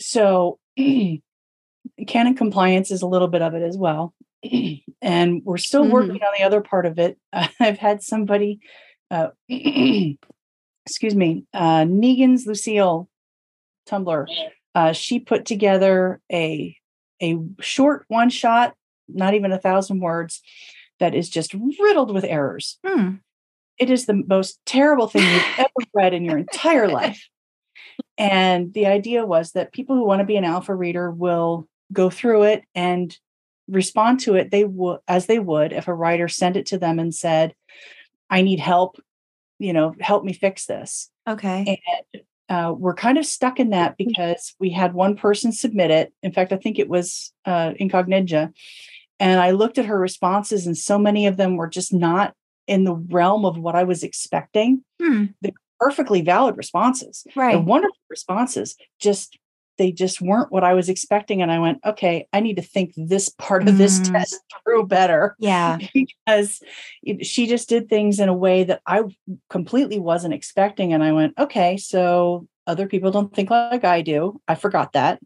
So <clears throat> canon compliance is a little bit of it as well. <clears throat> and we're still Mhm. working on the other part of it. <laughs> I've had somebody, uh, <clears throat> excuse me, uh, Negan's Lucille Tumblr. Uh, she put together a a short one shot, not even a thousand words, that is just riddled with errors. Hmm. It is the most terrible thing you've <laughs> ever read in your entire life. And the idea was that people who want to be an alpha reader will go through it and respond to it they would as they would if a writer sent it to them and said i need help you know help me fix this. Okay. and uh, we're kind of stuck in that because we had one person submit it. In fact i think it was uh, incognita and i looked at her responses and so many of them were just not in the realm of what i was expecting. Hmm. perfectly valid responses. Right. the wonderful responses just they just weren't what i was expecting and i went okay i need to think this part of this Mm. test through better Yeah. <laughs> because she just did things in a way that i completely wasn't expecting and i went okay so other people don't think like i do i forgot that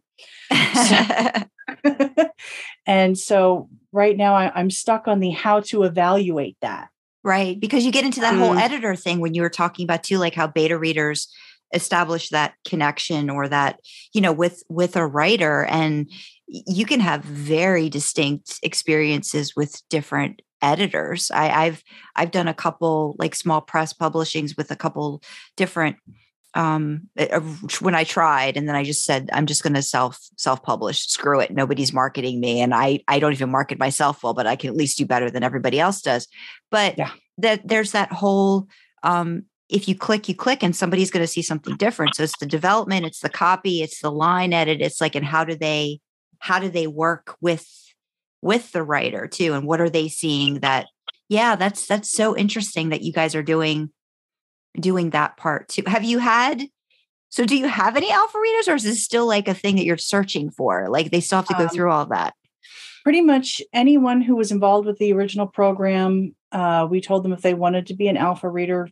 <laughs> <laughs> and so right now I, i'm stuck on the how to evaluate that Right. Because you get into that whole Mm. editor thing when you were talking about too, like how beta readers establish that connection or that, you know, with with a writer. And you can have very distinct experiences with different editors. I, I've I've done a couple like small press publishings with a couple different um uh, uh, when i tried and then i just said i'm just going to self self publish screw it nobody's marketing me and i i don't even market myself well but i can at least do better than everybody else does but Yeah. that there's that whole um if you click you click and somebody's going to see something different. So it's the development it's the copy it's the line edit it's like and how do they how do they work with with the writer too and what are they seeing that yeah that's that's so interesting that you guys are doing doing that part too. Have you had so do you have any alpha readers or is this still like a thing that you're searching for? Like they still have to go Um, through all that? pretty much anyone who was involved with the original program, uh, we told them if they wanted to be an alpha reader,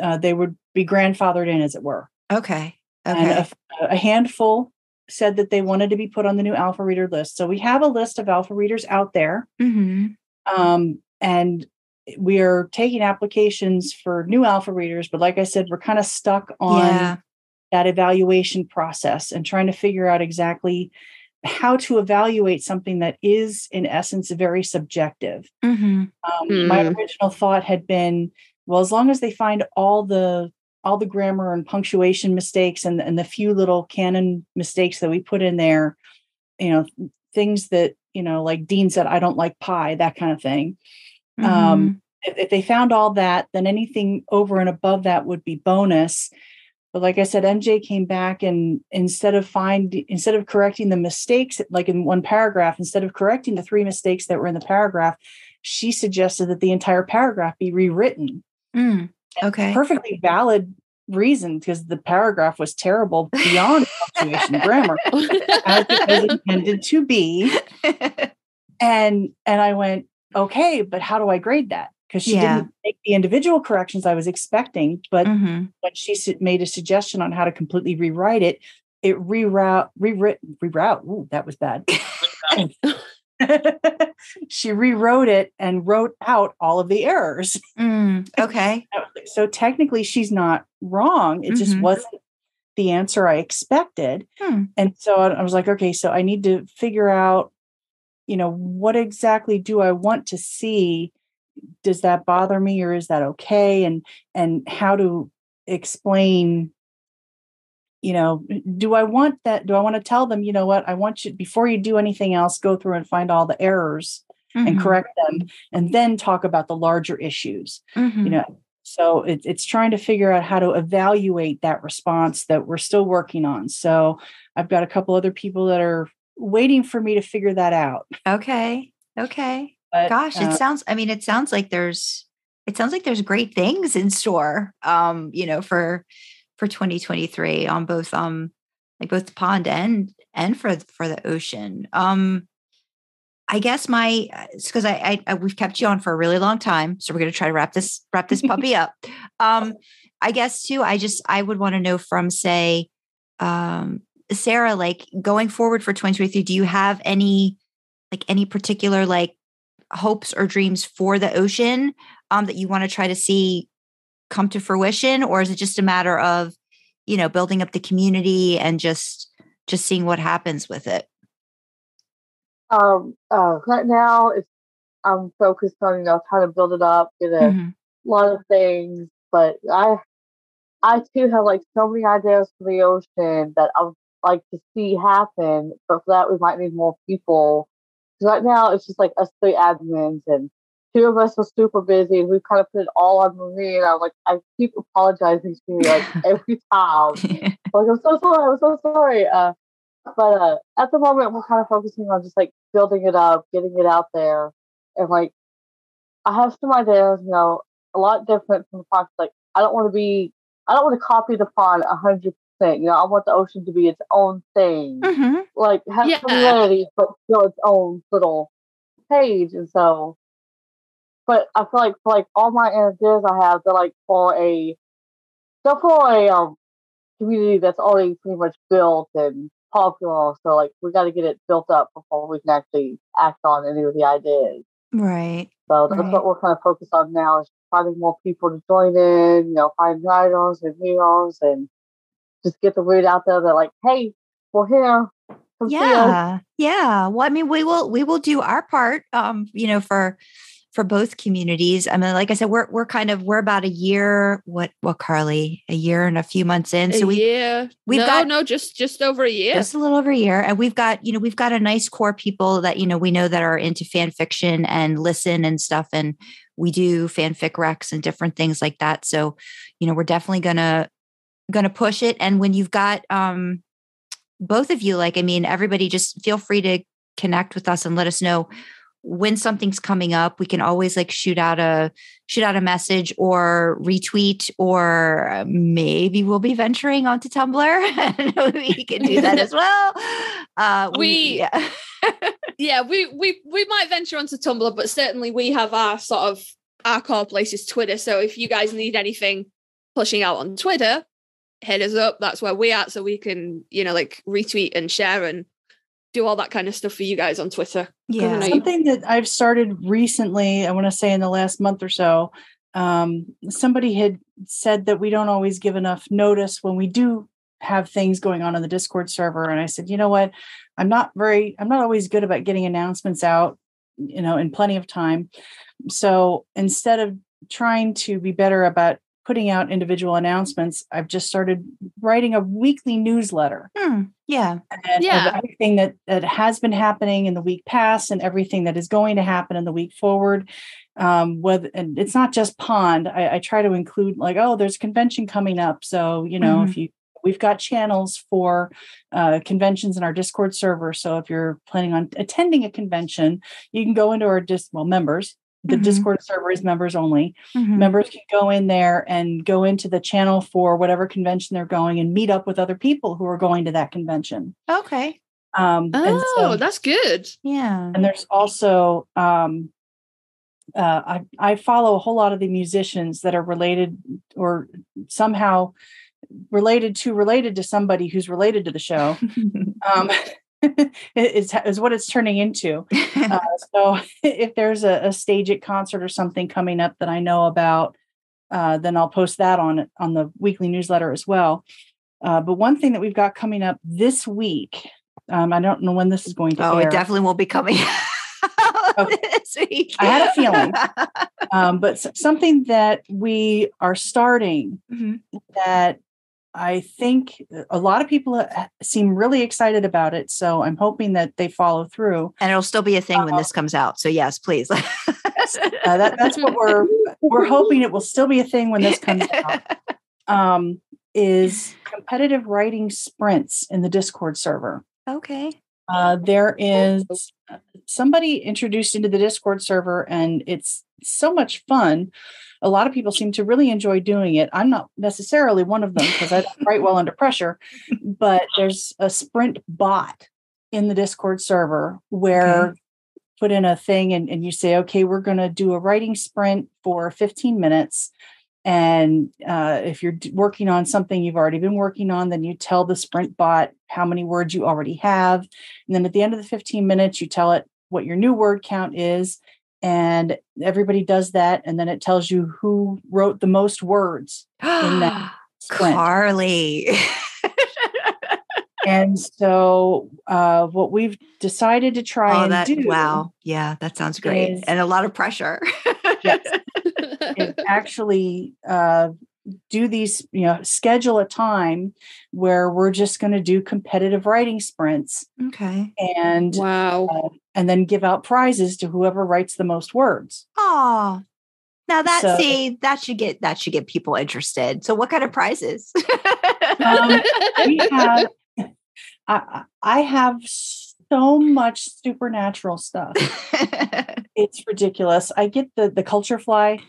uh, they would be grandfathered in, as it were. okay And okay a, f- a handful said that they wanted to be put on the new alpha reader list. So we have a list of alpha readers out there. hmm Um, and we are taking applications for new alpha readers. But like I said, we're kind of stuck on yeah that evaluation process and trying to figure out exactly how to evaluate something that is, in essence, very subjective. hmm Um, My Mm. original thought had been, well, as long as they find all the all the grammar and punctuation mistakes and, and the few little canon mistakes that we put in there, you know, things that, you know, like Dean said, I don't like pie, that kind of thing. Mm-hmm. Um, if, if they found all that, then anything over and above that would be bonus. but like I said, MJ came back and instead of find instead of correcting the mistakes, like in one paragraph, instead of correcting the three mistakes that were in the paragraph, she suggested that the entire paragraph be rewritten. Mm, okay. Perfectly valid reason because the paragraph was terrible beyond punctuation grammar as it was intended to be. <laughs> And and I went, okay, but how do I grade that? Because she Yeah. didn't make the individual corrections I was expecting, but hmm when she made a suggestion on how to completely rewrite it, it reroute, rewritten, reroute. Ooh, that was bad. <laughs> <laughs> <laughs> she rewrote it and wrote out all of the errors. Mm, <laughs> okay. So technically, she's not wrong. It just Mhm. wasn't the answer I expected. Hmm. And so I was like, okay, so I need to figure out, you know, what exactly do I want to see? Does that bother me or is that okay? And and how to explain you know do i want that do i want to tell them you know what i want you before you do anything else go through and find all the errors and Mhm, correct them and then talk about the larger issues mhm. you know so it, it's trying to figure out how to evaluate that response that we're still working on so i've got a couple other people that are waiting for me to figure that out Okay. Okay. but, Gosh, it uh, sounds I mean, it sounds like there's it sounds like there's great things in store um, you know, for for 2023 on both um like both the pond and and for for the ocean. Um I guess my because I, I I we've kept you on for a really long time, so we're gonna try to wrap this wrap this puppy up. <laughs> Um, I guess too. I just I would want to know from say, um, Sarah, like going forward for 2023, do you have any like any particular like hopes or dreams for the ocean um, that you want to try to see come to fruition, or is it just a matter of you know building up the community and just just seeing what happens with it? Um, uh, right now, it's I'm focused on you know trying to build it up, get a Mhm. lot of things, but I I too have like so many ideas for the ocean that I would like to see happen. But for that, we might need more people. 'Cause right now, it's just like us three admins, and two of us are super busy, and we've kind of put it all on Marie. And I'm like, I keep apologizing to you like <laughs> every time. Like, I'm so sorry. I'm so sorry. Uh, but uh, at the moment, we're kind of focusing on just like building it up, getting it out there, and like I have some ideas, you know, a lot different from the pond. Like I don't want to be, I don't want to copy the pond a hundred percent. You know, I want the ocean to be its own thing, Mhm. like have Yeah. similarities, but still its own little page. And so, but I feel like for like all my ideas I have, they're like for a, they're for a um community that's already pretty much built and popular. So like we got to get it built up before we can actually act on any of the ideas. Right. So that's Right. what we're kind of focused on now is finding more people to join in, you know, find writers and heroes and just get the word out there that like, hey, we're here. Come yeah yeah well i mean we will we will do our part um you know for for both communities. I mean like i said we're we're kind of we're about a year what what Karlee? A year and a few months in. So we year. we've no, got- no, just just over a year. just a little over a year. And we've got you know we've got a nice core people that you know we know that are into fan fiction and listen and stuff. And we do fanfic recs and different things like that. So you know we're definitely gonna gonna push it. And when you've got um both of you like i mean everybody just feel free to connect with us and let us know when something's coming up we can always like shoot out a shoot out a message or retweet or uh, maybe we'll be venturing onto tumblr <laughs> we can do that as well uh We- yeah. <laughs> yeah, we we we might venture onto Tumblr, but certainly we have our sort of our core place is Twitter. So if you guys need anything pushing out on Twitter, hit us up. That's where we are so we can you know like retweet and share and do all that kind of stuff for you guys on Twitter. yeah something that I've started recently, I want to say in the last month or so, um, somebody had said that we don't always give enough notice when we do have things going on in the Discord server. And I said, you know what? I'm not very, I'm not always good about getting announcements out, you know, in plenty of time. So instead of trying to be better about putting out individual announcements, I've just started writing a weekly newsletter. Hmm, yeah. And Yeah. everything that, that has been happening in the week past and everything that is going to happen in the week forward. Um, with and it's not just pond. I, I try to include like, oh, there's a convention coming up. So, you know, if you we've got channels for uh, conventions in our Discord server. So if you're planning on attending a convention, you can go into our dis well, members. The Mhm. Discord server is members only Mhm. members can go in there and go into the channel for whatever convention they're going and meet up with other people who are going to that convention. Okay. Um, Oh, so- that's good. Yeah. and there's also um, uh, I I follow a whole lot of the musicians that are related or somehow related to related to somebody who's related to the show. <laughs> Um, <laughs> is is what it's turning into. Uh, <laughs> so <laughs> if there's a, a stage at concert or something coming up that I know about, uh, then I'll post that on on the weekly newsletter as well. Uh, but one thing that we've got coming up this week, um, I don't know when this is going to oh, air. it definitely won't be coming Okay. this week. I had a feeling. um, but something that we are starting Mhm. that I think a lot of people uh, seem really excited about it. So I'm hoping that they follow through. and it'll still be a thing when Uh, this comes out. So yes, please. Uh, that, that's what we're we're hoping it will still be a thing when this comes out. <laughs> Um, is competitive writing sprints in the Discord server. okay. Uh, there is uh, somebody introduced into the Discord server, and it's so much fun. A lot of people seem to really enjoy doing it. I'm not necessarily one of them because I don't write well under pressure, but there's a sprint bot in the Discord server where put in a thing and, and you say, okay, we're going to do a writing sprint for 15 minutes. And uh, if you're working on something you've already been working on, then you tell the sprint bot how many words you already have. And then at the end of the 15 minutes, you tell it what your new word count is. And everybody does that. And then it tells you who wrote the most words in that <gasps> sprint. Karlee. <laughs> And <laughs> so, uh, what we've decided to try oh, and that do wow. Yeah, that sounds great. is- and a lot of pressure. Yes. <laughs> is actually uh, do these, you know, schedule a time where we're just going to do competitive writing sprints okay. and wow. and then give out prizes to whoever writes the most words. Oh. Now that So- see that should get that should get people interested. So what kind of prizes? Um, <laughs> we have I, I have so much supernatural stuff. <laughs> It's ridiculous. I get the the CultureFly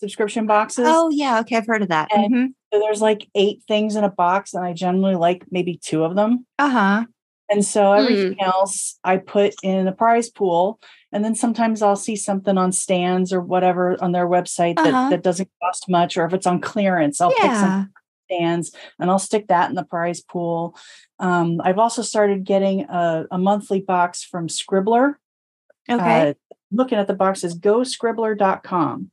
subscription boxes. oh yeah, okay, I've heard of that. And- Mhm. So there's like eight things in a box, and I generally like maybe two of them. Uh-huh. And so everything else I put in a prize pool. And then sometimes I'll see something on stands or whatever on their website that, Uh-huh. that doesn't cost much, or if it's on clearance, I'll pick some stands and I'll stick that in the prize pool. Um, I've also started getting a, a monthly box from Scribbler. Okay. Uh, looking at the boxes, goscribbler.com.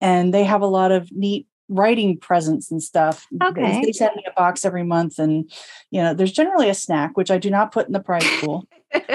And they have a lot of neat writing presents and stuff. They- Okay. They send me a box every month. And, you know, there's generally a snack, which I do not put in the prize pool.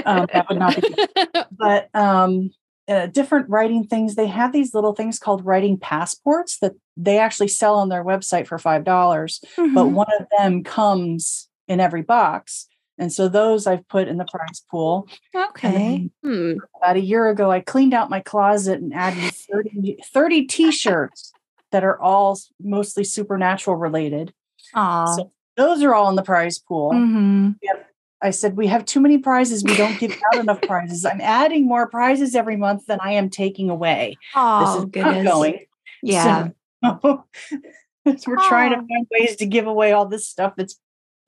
Um, that would not be <laughs> but um uh, different writing things they have these little things called writing passports that they actually sell on their website for five dollars but Mhm. one of them comes in every box and so those i've put in the prize pool okay. Hmm. about a year ago i cleaned out my closet and added <laughs> 30, 30 t-shirts that are all mostly supernatural related Aw. so those are all in the prize pool Mhm. I said, we have too many prizes. We don't give out enough <laughs> prizes. I'm adding more prizes every month than I am taking away. Oh, this is goodness. ongoing. Yeah. So, <laughs> we're trying to find ways to give away all this stuff that's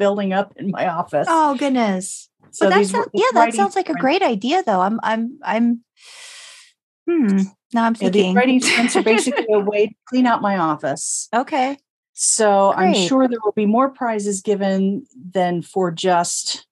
building up in my office. Oh goodness. so Well, that sounds, were- yeah, that sounds like a great idea though. I'm I'm I'm hmm. Now I'm Yeah, these thinking. writing sprints are <laughs> basically a way to clean out my office. okay. So I'm sure there will be more prizes given than for just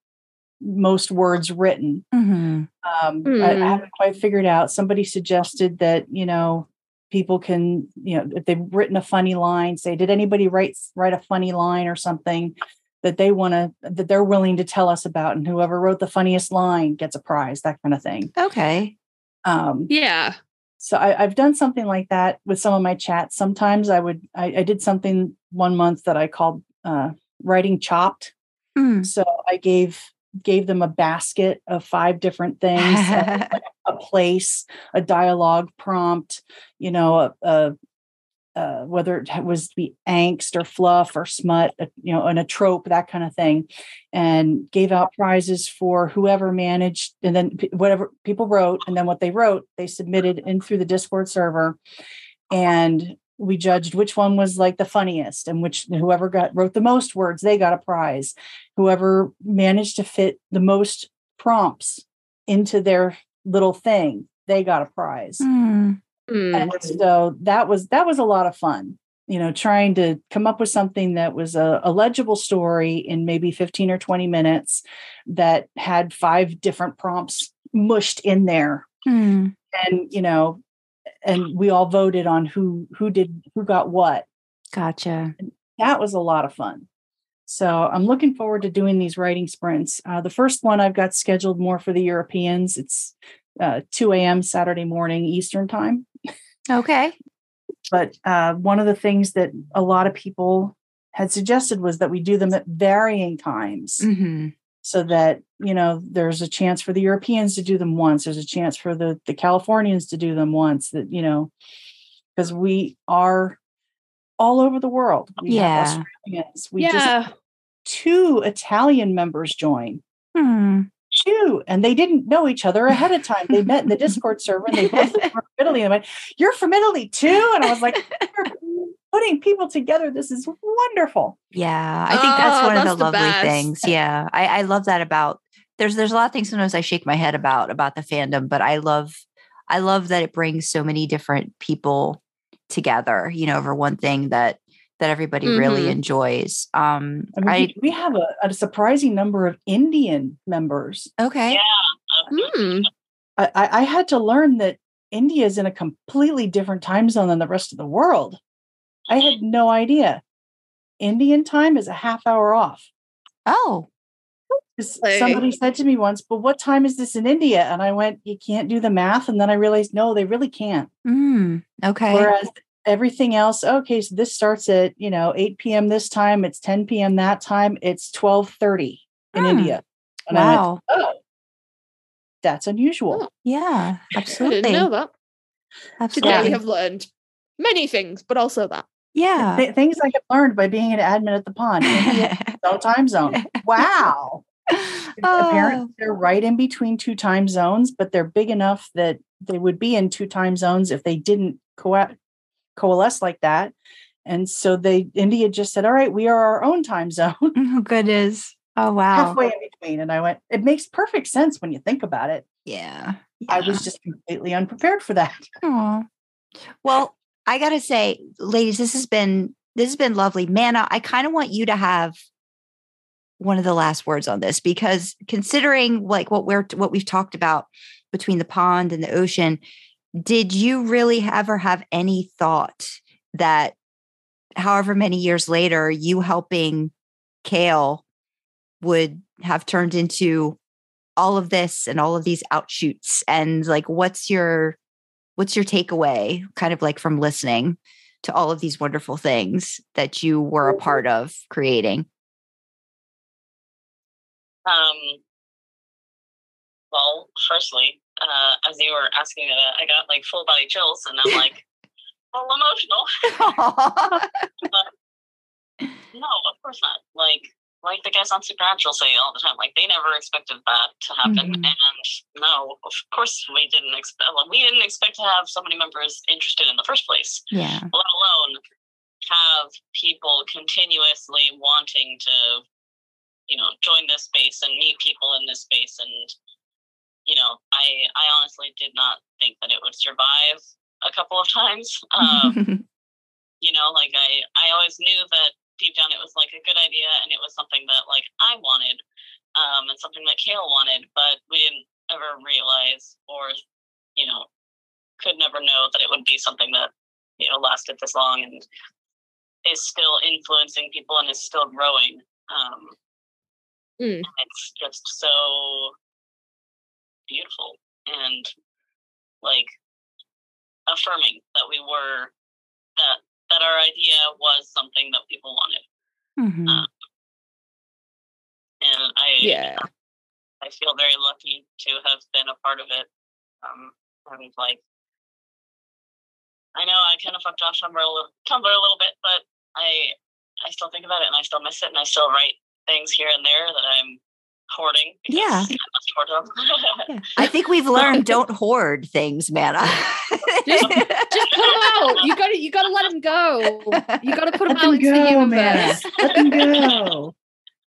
most words written. hmm um, I, I Hmm. haven't quite figured out. Somebody suggested that you know people can you know if they've written a funny line, say, did anybody write write a funny line or something that they want to that they're willing to tell us about, and whoever wrote the funniest line gets a prize, that kind of thing. Okay. Um, Yeah. so I, I've done something like that with some of my chats. Sometimes I would I, I did something one month that I called uh, writing chopped. Mm. So I gave gave them a basket of five different things, uh, <laughs> a place, a dialogue prompt, you know, a, a uh, whether it was to be angst or fluff or smut, uh, you know, and a trope, that kind of thing, and gave out prizes for whoever managed, and then whatever people wrote, and then what they wrote, they submitted in through the Discord server, and we judged which one was like the funniest, and which whoever got wrote the most words, they got a prize. Whoever managed to fit the most prompts into their little thing, they got a prize Mm. And so that was that was a lot of fun you know trying to come up with something that was a, a legible story in maybe 15 or 20 minutes that had five different prompts mushed in there. Mm. and you know and we all voted on who who did who got what. Gotcha. that was a lot of fun. So i'm looking forward to doing these writing sprints. Uh, the first one i've got scheduled more for the europeans. It's uh, 2 a.m saturday morning eastern time Okay. but uh, one of the things that a lot of people had suggested was that we do them at varying times hmm so that you know there's a chance for the europeans to do them once there's a chance for the the californians to do them once that you know because we are all over the world we Yeah. have australians we just two italian members join Hmm. Two and they didn't know each other ahead of time they met in the <laughs> discord server and they both were from italy and I went you're from italy too and i was like putting people together this is wonderful Yeah, I think that's Oh, one of the the lovely best. things. Yeah, I, I love that about. There's there's a lot of things sometimes I shake my head about about the fandom, but I love I love that it brings so many different people together. You know, over one thing that that everybody really Mhm. enjoys. Um, I mean, I we, we have a, a surprising number of indian members okay. Yeah. Hmm. I, I I had to learn that india is in a completely different time zone than the rest of the world i had no idea indian time is a half hour off Oh. Somebody said to me once, but what time is this in India? And I went, you can't do the math. And then I realized, no, they really can't. mm, okay. Whereas everything else, okay, so this starts at, you know, 8 p.m. this time, it's 10 p.m. that time, it's 12:30 in Hmm. India. And I went, wow. oh, that's unusual. Oh, Yeah, <laughs> I absolutely. didn't know that. Today we have learned many things, but also that. yeah. Th- things I have learned by being an admin at the pond. India, <laughs> no time zone. Wow. <laughs> Oh, Apparently, they're right in between two time zones, but they're big enough that they would be in two time zones if they didn't co- coalesce like that. And so they India just said, "All right, we are our own time <laughs> zone, <laughs> oh, goodness. Oh, wow. halfway in between." And I went, "It makes perfect sense when you think about it." Yeah. I was just completely unprepared for that. <laughs> Aw. Well, I gotta say, ladies, this has been this has been lovely. Mana, I kind of want you to have one of the last words on this because considering like what we're what we've talked about between the pond and the ocean, did you really ever have any thought that however many years later you helping Kale would have turned into all of this and all of these outshoots? And like what's your what's your takeaway kind of like from listening to all of these wonderful things that you were a part of creating? Um, well, firstly, uh, as you were asking that, I got like full body chills, and I'm <laughs> like, all emotional. <laughs> No, of course not. Like, like the guys on Supernatural say all the time, like they never expected that to happen, Mhm. and no, of course we didn't expect. Well, we didn't expect to have so many members interested in the first place, yeah let alone have people continuously wanting to, you know, join this space and meet people in this space, and you know, I I honestly did not think that it would survive a couple of times. Um, <laughs> you know like i i always knew that deep down it was like a good idea and it was something that like i wanted um and something that kale wanted but we didn't ever realize or you know could never know that it would be something that you know lasted this long and is still influencing people and is still growing um Mm. it's just so beautiful and like affirming that we were that that our idea was something that people wanted. Mm-hmm. Uh, And I Yeah. I feel very lucky to have been a part of it. Um, and like, I know I kind of fucked off Tumblr a little, Tumblr a little bit, but I I still think about it and I still miss it and I still write things here and there that I'm hoarding. Yeah. <laughs> I hoard them. Yeah. I think we've <laughs> learned don't hoard things, man. <laughs> Just put them out. You gotta you gotta let them go. You gotta put them Let out them into the go, man. universe. Let them go.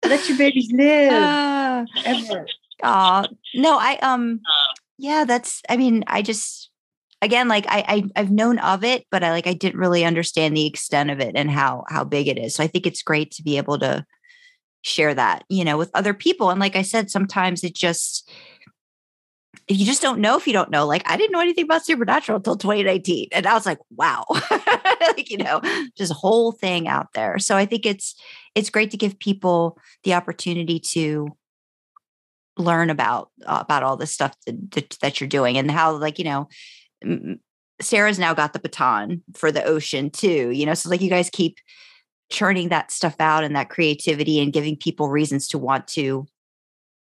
Let your babies live. Uh, Ever. aw. no, I um Uh, yeah, that's I mean, I just again like I, I I've known of it, but I like I didn't really understand the extent of it and how how big it is. So I think it's great to be able to share that, you know, with other people. And like I said, sometimes it just you just don't know if you don't know, like I didn't know anything about supernatural until 2019. And I was like, wow. <laughs> like, you know, just whole thing out there. So I think it's it's great to give people the opportunity to learn about uh, about all this stuff that, that, that you're doing and how like you know sarah's now got the baton for the ocean too you know so like you guys keep churning that stuff out and that creativity and giving people reasons to want to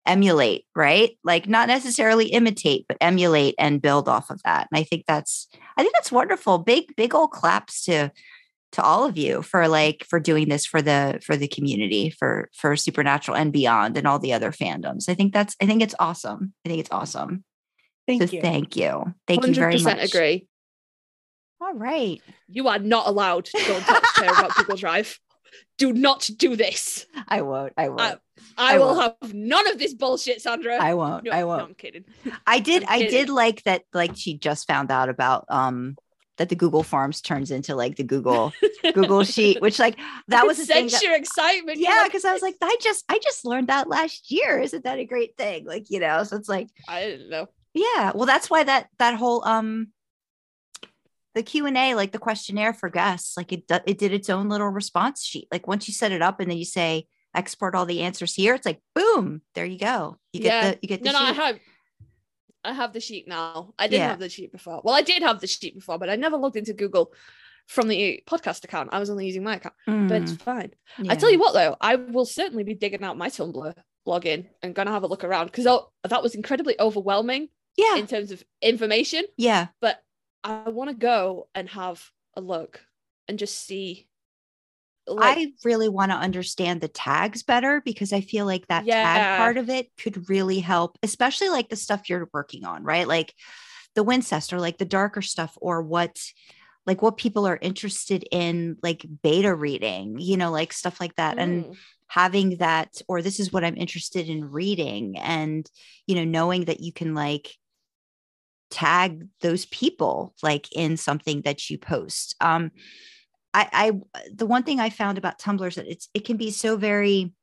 emulate right? Like not necessarily imitate but emulate and build off of that. And i think that's i think that's wonderful. Big big old claps to to all of you for like for doing this for the for the community for for supernatural and beyond and all the other fandoms. I think that's i think it's awesome. I think it's awesome. Thank so you. thank you. Thank you very 100% much. agree. All right You are not allowed to go and talk to Claire about <laughs> Google Drive. Do not do this. i won't i won't I I will won't. have none of this bullshit, Sandra. i won't no, i won't I'm kidding. i did i did like that like she just found out about um that the google forms turns into like the google <laughs> google sheet which like that I was thing sense your excitement. Yeah like, because i was like i just i just learned that last year isn't that a great thing like you know so it's like I didn't know. Yeah, well, that's why that that whole um the Q and A, like the questionnaire for guests, like it it did its own little response sheet. Like once you set it up and then you say export all the answers here, it's like boom, there you go. You get Yeah. the you get the No, no, I have. I have the sheet now. I didn't Yeah. have the sheet before. Well, I did have the sheet before, but I never logged into Google from the podcast account. I was only using my account, but it's Mm, fine. I tell you what, though, I will certainly be digging out my Tumblr login and gonna have a look around because that was incredibly overwhelming yeah, in terms of information. yeah, But I want to go and have a look and just see. Like, I really want to understand the tags better because I feel like that Yeah. tag part of it could really help, especially like the stuff you're working on, right? Like the Winchester, like the darker stuff, or what like what people are interested in, like beta reading, you know, like stuff like that. And mm, having that, or this is what I'm interested in reading, and you know, knowing that you can like tag those people like in something that you post. Um I, I the one thing I found about Tumblr is that it's it can be so very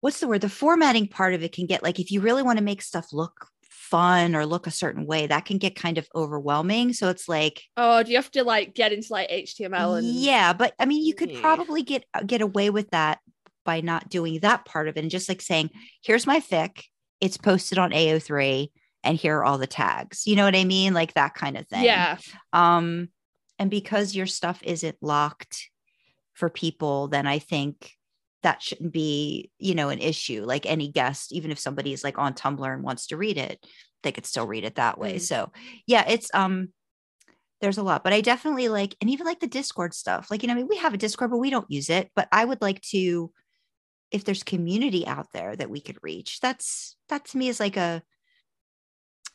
what's the word? The formatting part of it can get like if you really want to make stuff look fun or look a certain way, that can get kind of overwhelming. So it's like, oh, do you have to like get into like HTML and yeah, but I mean, you could Yeah. probably get uh, get away with that by not doing that part of it and just like saying, here's my fic, it's posted on AO3, and here are all the tags. You know what I mean? Like that kind of thing. yeah, um and because your stuff isn't locked for people then i think that shouldn't be you know an issue like any guest even if somebody is like on tumblr and wants to read it they could still read it that way Mm. so yeah it's um there's a lot but i definitely like and even like the discord stuff like you know i mean we have a discord but we don't use it but i would like to if there's community out there that we could reach that's that to me is like a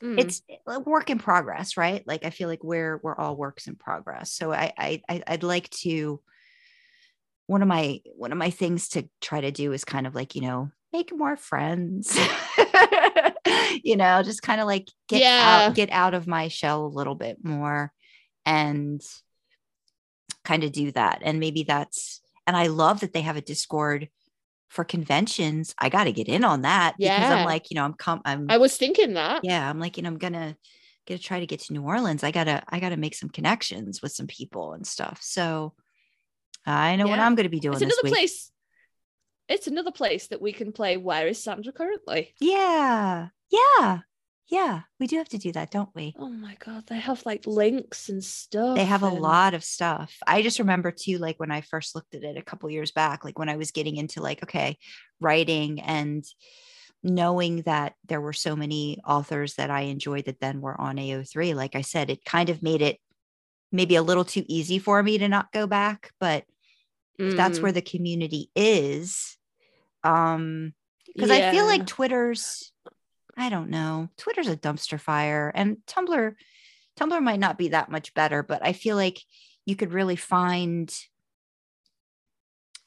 Mm. it's a work in progress right like i feel like we're we're all works in progress so i i I- i'd like to one of my one of my things to try to do is kind of like you know make more friends <laughs> you know just kind of like get Yeah. out get out of my shell a little bit more and kind of do that and maybe that's and i love that they have a discord for conventions i got to get in on that because Yeah. i'm like you know i'm com- i'm I was thinking that. yeah i'm like you know i'm gonna gonna try to get to new orleans i gotta i gotta make some connections with some people and stuff so i know what i'm gonna be doing it's another place. It's another place that we can play. Where is Sandra currently? yeah yeah Yeah, we do have to do that, don't we? Oh my god, they have like links and stuff. They have a lot of stuff. I just remember too, like when I first looked at it a couple years back, like when I was getting into like, okay, writing and knowing that there were so many authors that I enjoyed that then were on AO3, like I said, it kind of made it maybe a little too easy for me to not go back. But if that's Mm, where the community is, um, because I feel like Twitter's, I don't know, Twitter's a dumpster fire, and Tumblr, Tumblr might not be that much better, but I feel like you could really find,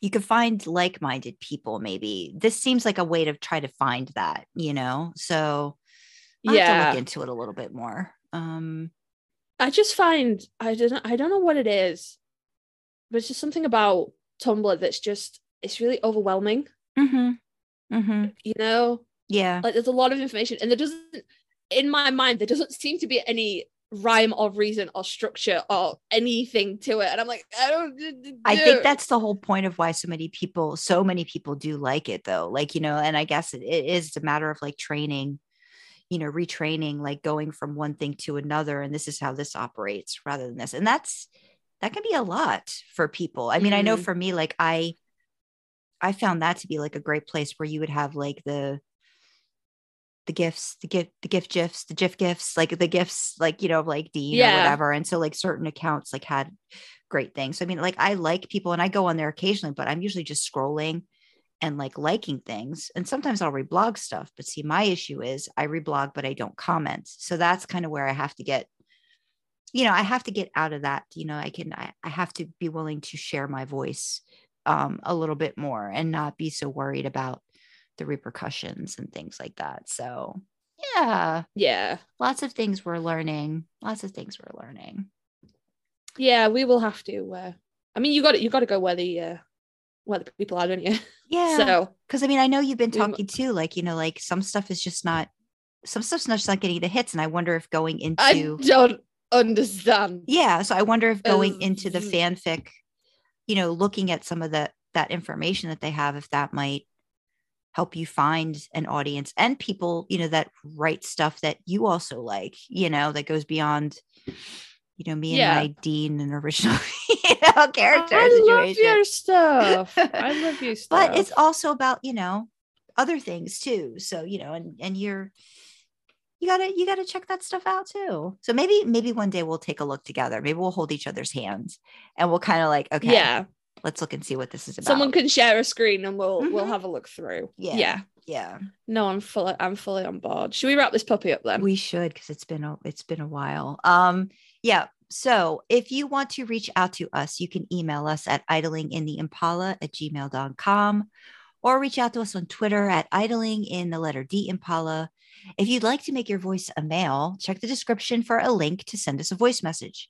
you could find like-minded people. Maybe this seems like a way to try to find that, you know. So I'll have to yeah. look into it a little bit more. Um, I just find I don't I don't know what it is, but it's just something about Tumblr that's just it's really overwhelming. mhm, mhm, You know, yeah, like there's a lot of information, and there doesn't, in my mind, there doesn't seem to be any rhyme or reason or structure or anything to it, and I'm like, I don't. I think that's the whole point of why so many people, so many people do like it though. Like, you know, and I guess it, it is a matter of like training, you know, retraining, like going from one thing to another. And this is how this operates rather than this. And that's, that can be a lot for people. I mean, I know Mhm. for me, like I, I found that to be like a great place where you would have like the, the gifts, the gift, the gift gifs, the GIF gifts, like the gifts, like, you know, like Dean or whatever. And so like certain accounts like had great things. So, I mean, like I like people and I go on there occasionally, but I'm usually just scrolling and like liking things. And sometimes I'll reblog stuff. But see, my issue is I reblog, but I don't comment. So that's kind of where I have to get, you know, I have to get out of that. You know, I can, I, I have to be willing to share my voice um, a little bit more and not be so worried about the repercussions and things like that. So, yeah, yeah, lots of things we're learning. Lots of things we're learning. yeah. We will have to. Uh, I mean, you got to you got to go where the uh, where the people are, don't you? Yeah. So because I mean, I know you've been talking too, like, you know, like some stuff is just not, some stuff's not just not getting the hits. And I wonder if going into I don't understand. yeah. So I wonder if going into the fanfic, you know, looking at some of the, that information that they have, if that might help you find an audience and people, you know, that write stuff that you also like, you know, that goes beyond, you know, me and Yeah. my Dean and original, <laughs> you know, character I love your stuff. <laughs> I love your stuff. but it's also about you know other things too so you know and and you're you gotta you gotta check that stuff out too so maybe maybe one day we'll take a look together maybe we'll hold each other's hands and we'll kind of like okay yeah. Let's look and see what this is about Someone can share a screen and we'll we'll Mhm. have a look through. Yeah. Yeah. yeah No, I'm fully I'm fully on board. Should we wrap this puppy up then? we should because it's been a it's been a while um yeah so if you want to reach out to us you can email us at idlingintheimpala at gmail.com or reach out to us on twitter at idling in the letter d impala if you'd like to make your voice a male check the description for a link to send us a voice message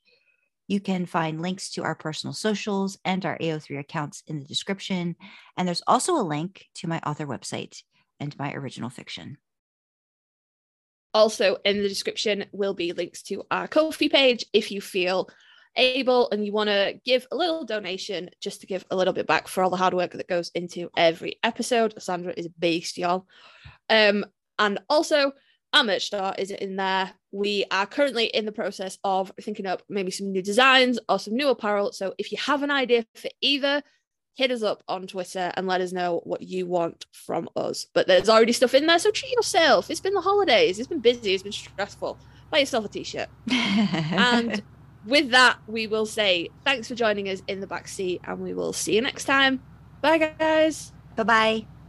you can find links to our personal socials and our AO3 accounts in the description. And there's also a link to my author website and my original fiction. Also, in the description will be links to our Ko-fi page if you feel able and you want to give a little donation just to give a little bit back for all the hard work that goes into every episode. Sandra is beast, y'all. Um, and also, our merch store is in there. We are currently in the process of thinking up maybe some new designs or some new apparel. So if you have an idea for either, hit us up on Twitter and let us know what you want from us. But there's already stuff in there, so treat yourself. It's been the holidays, it's been busy, it's been stressful. Buy yourself a t-shirt. <laughs> And with that, we will say thanks for joining us in the back seat, and we will see you next time. Bye, guys. bye bye.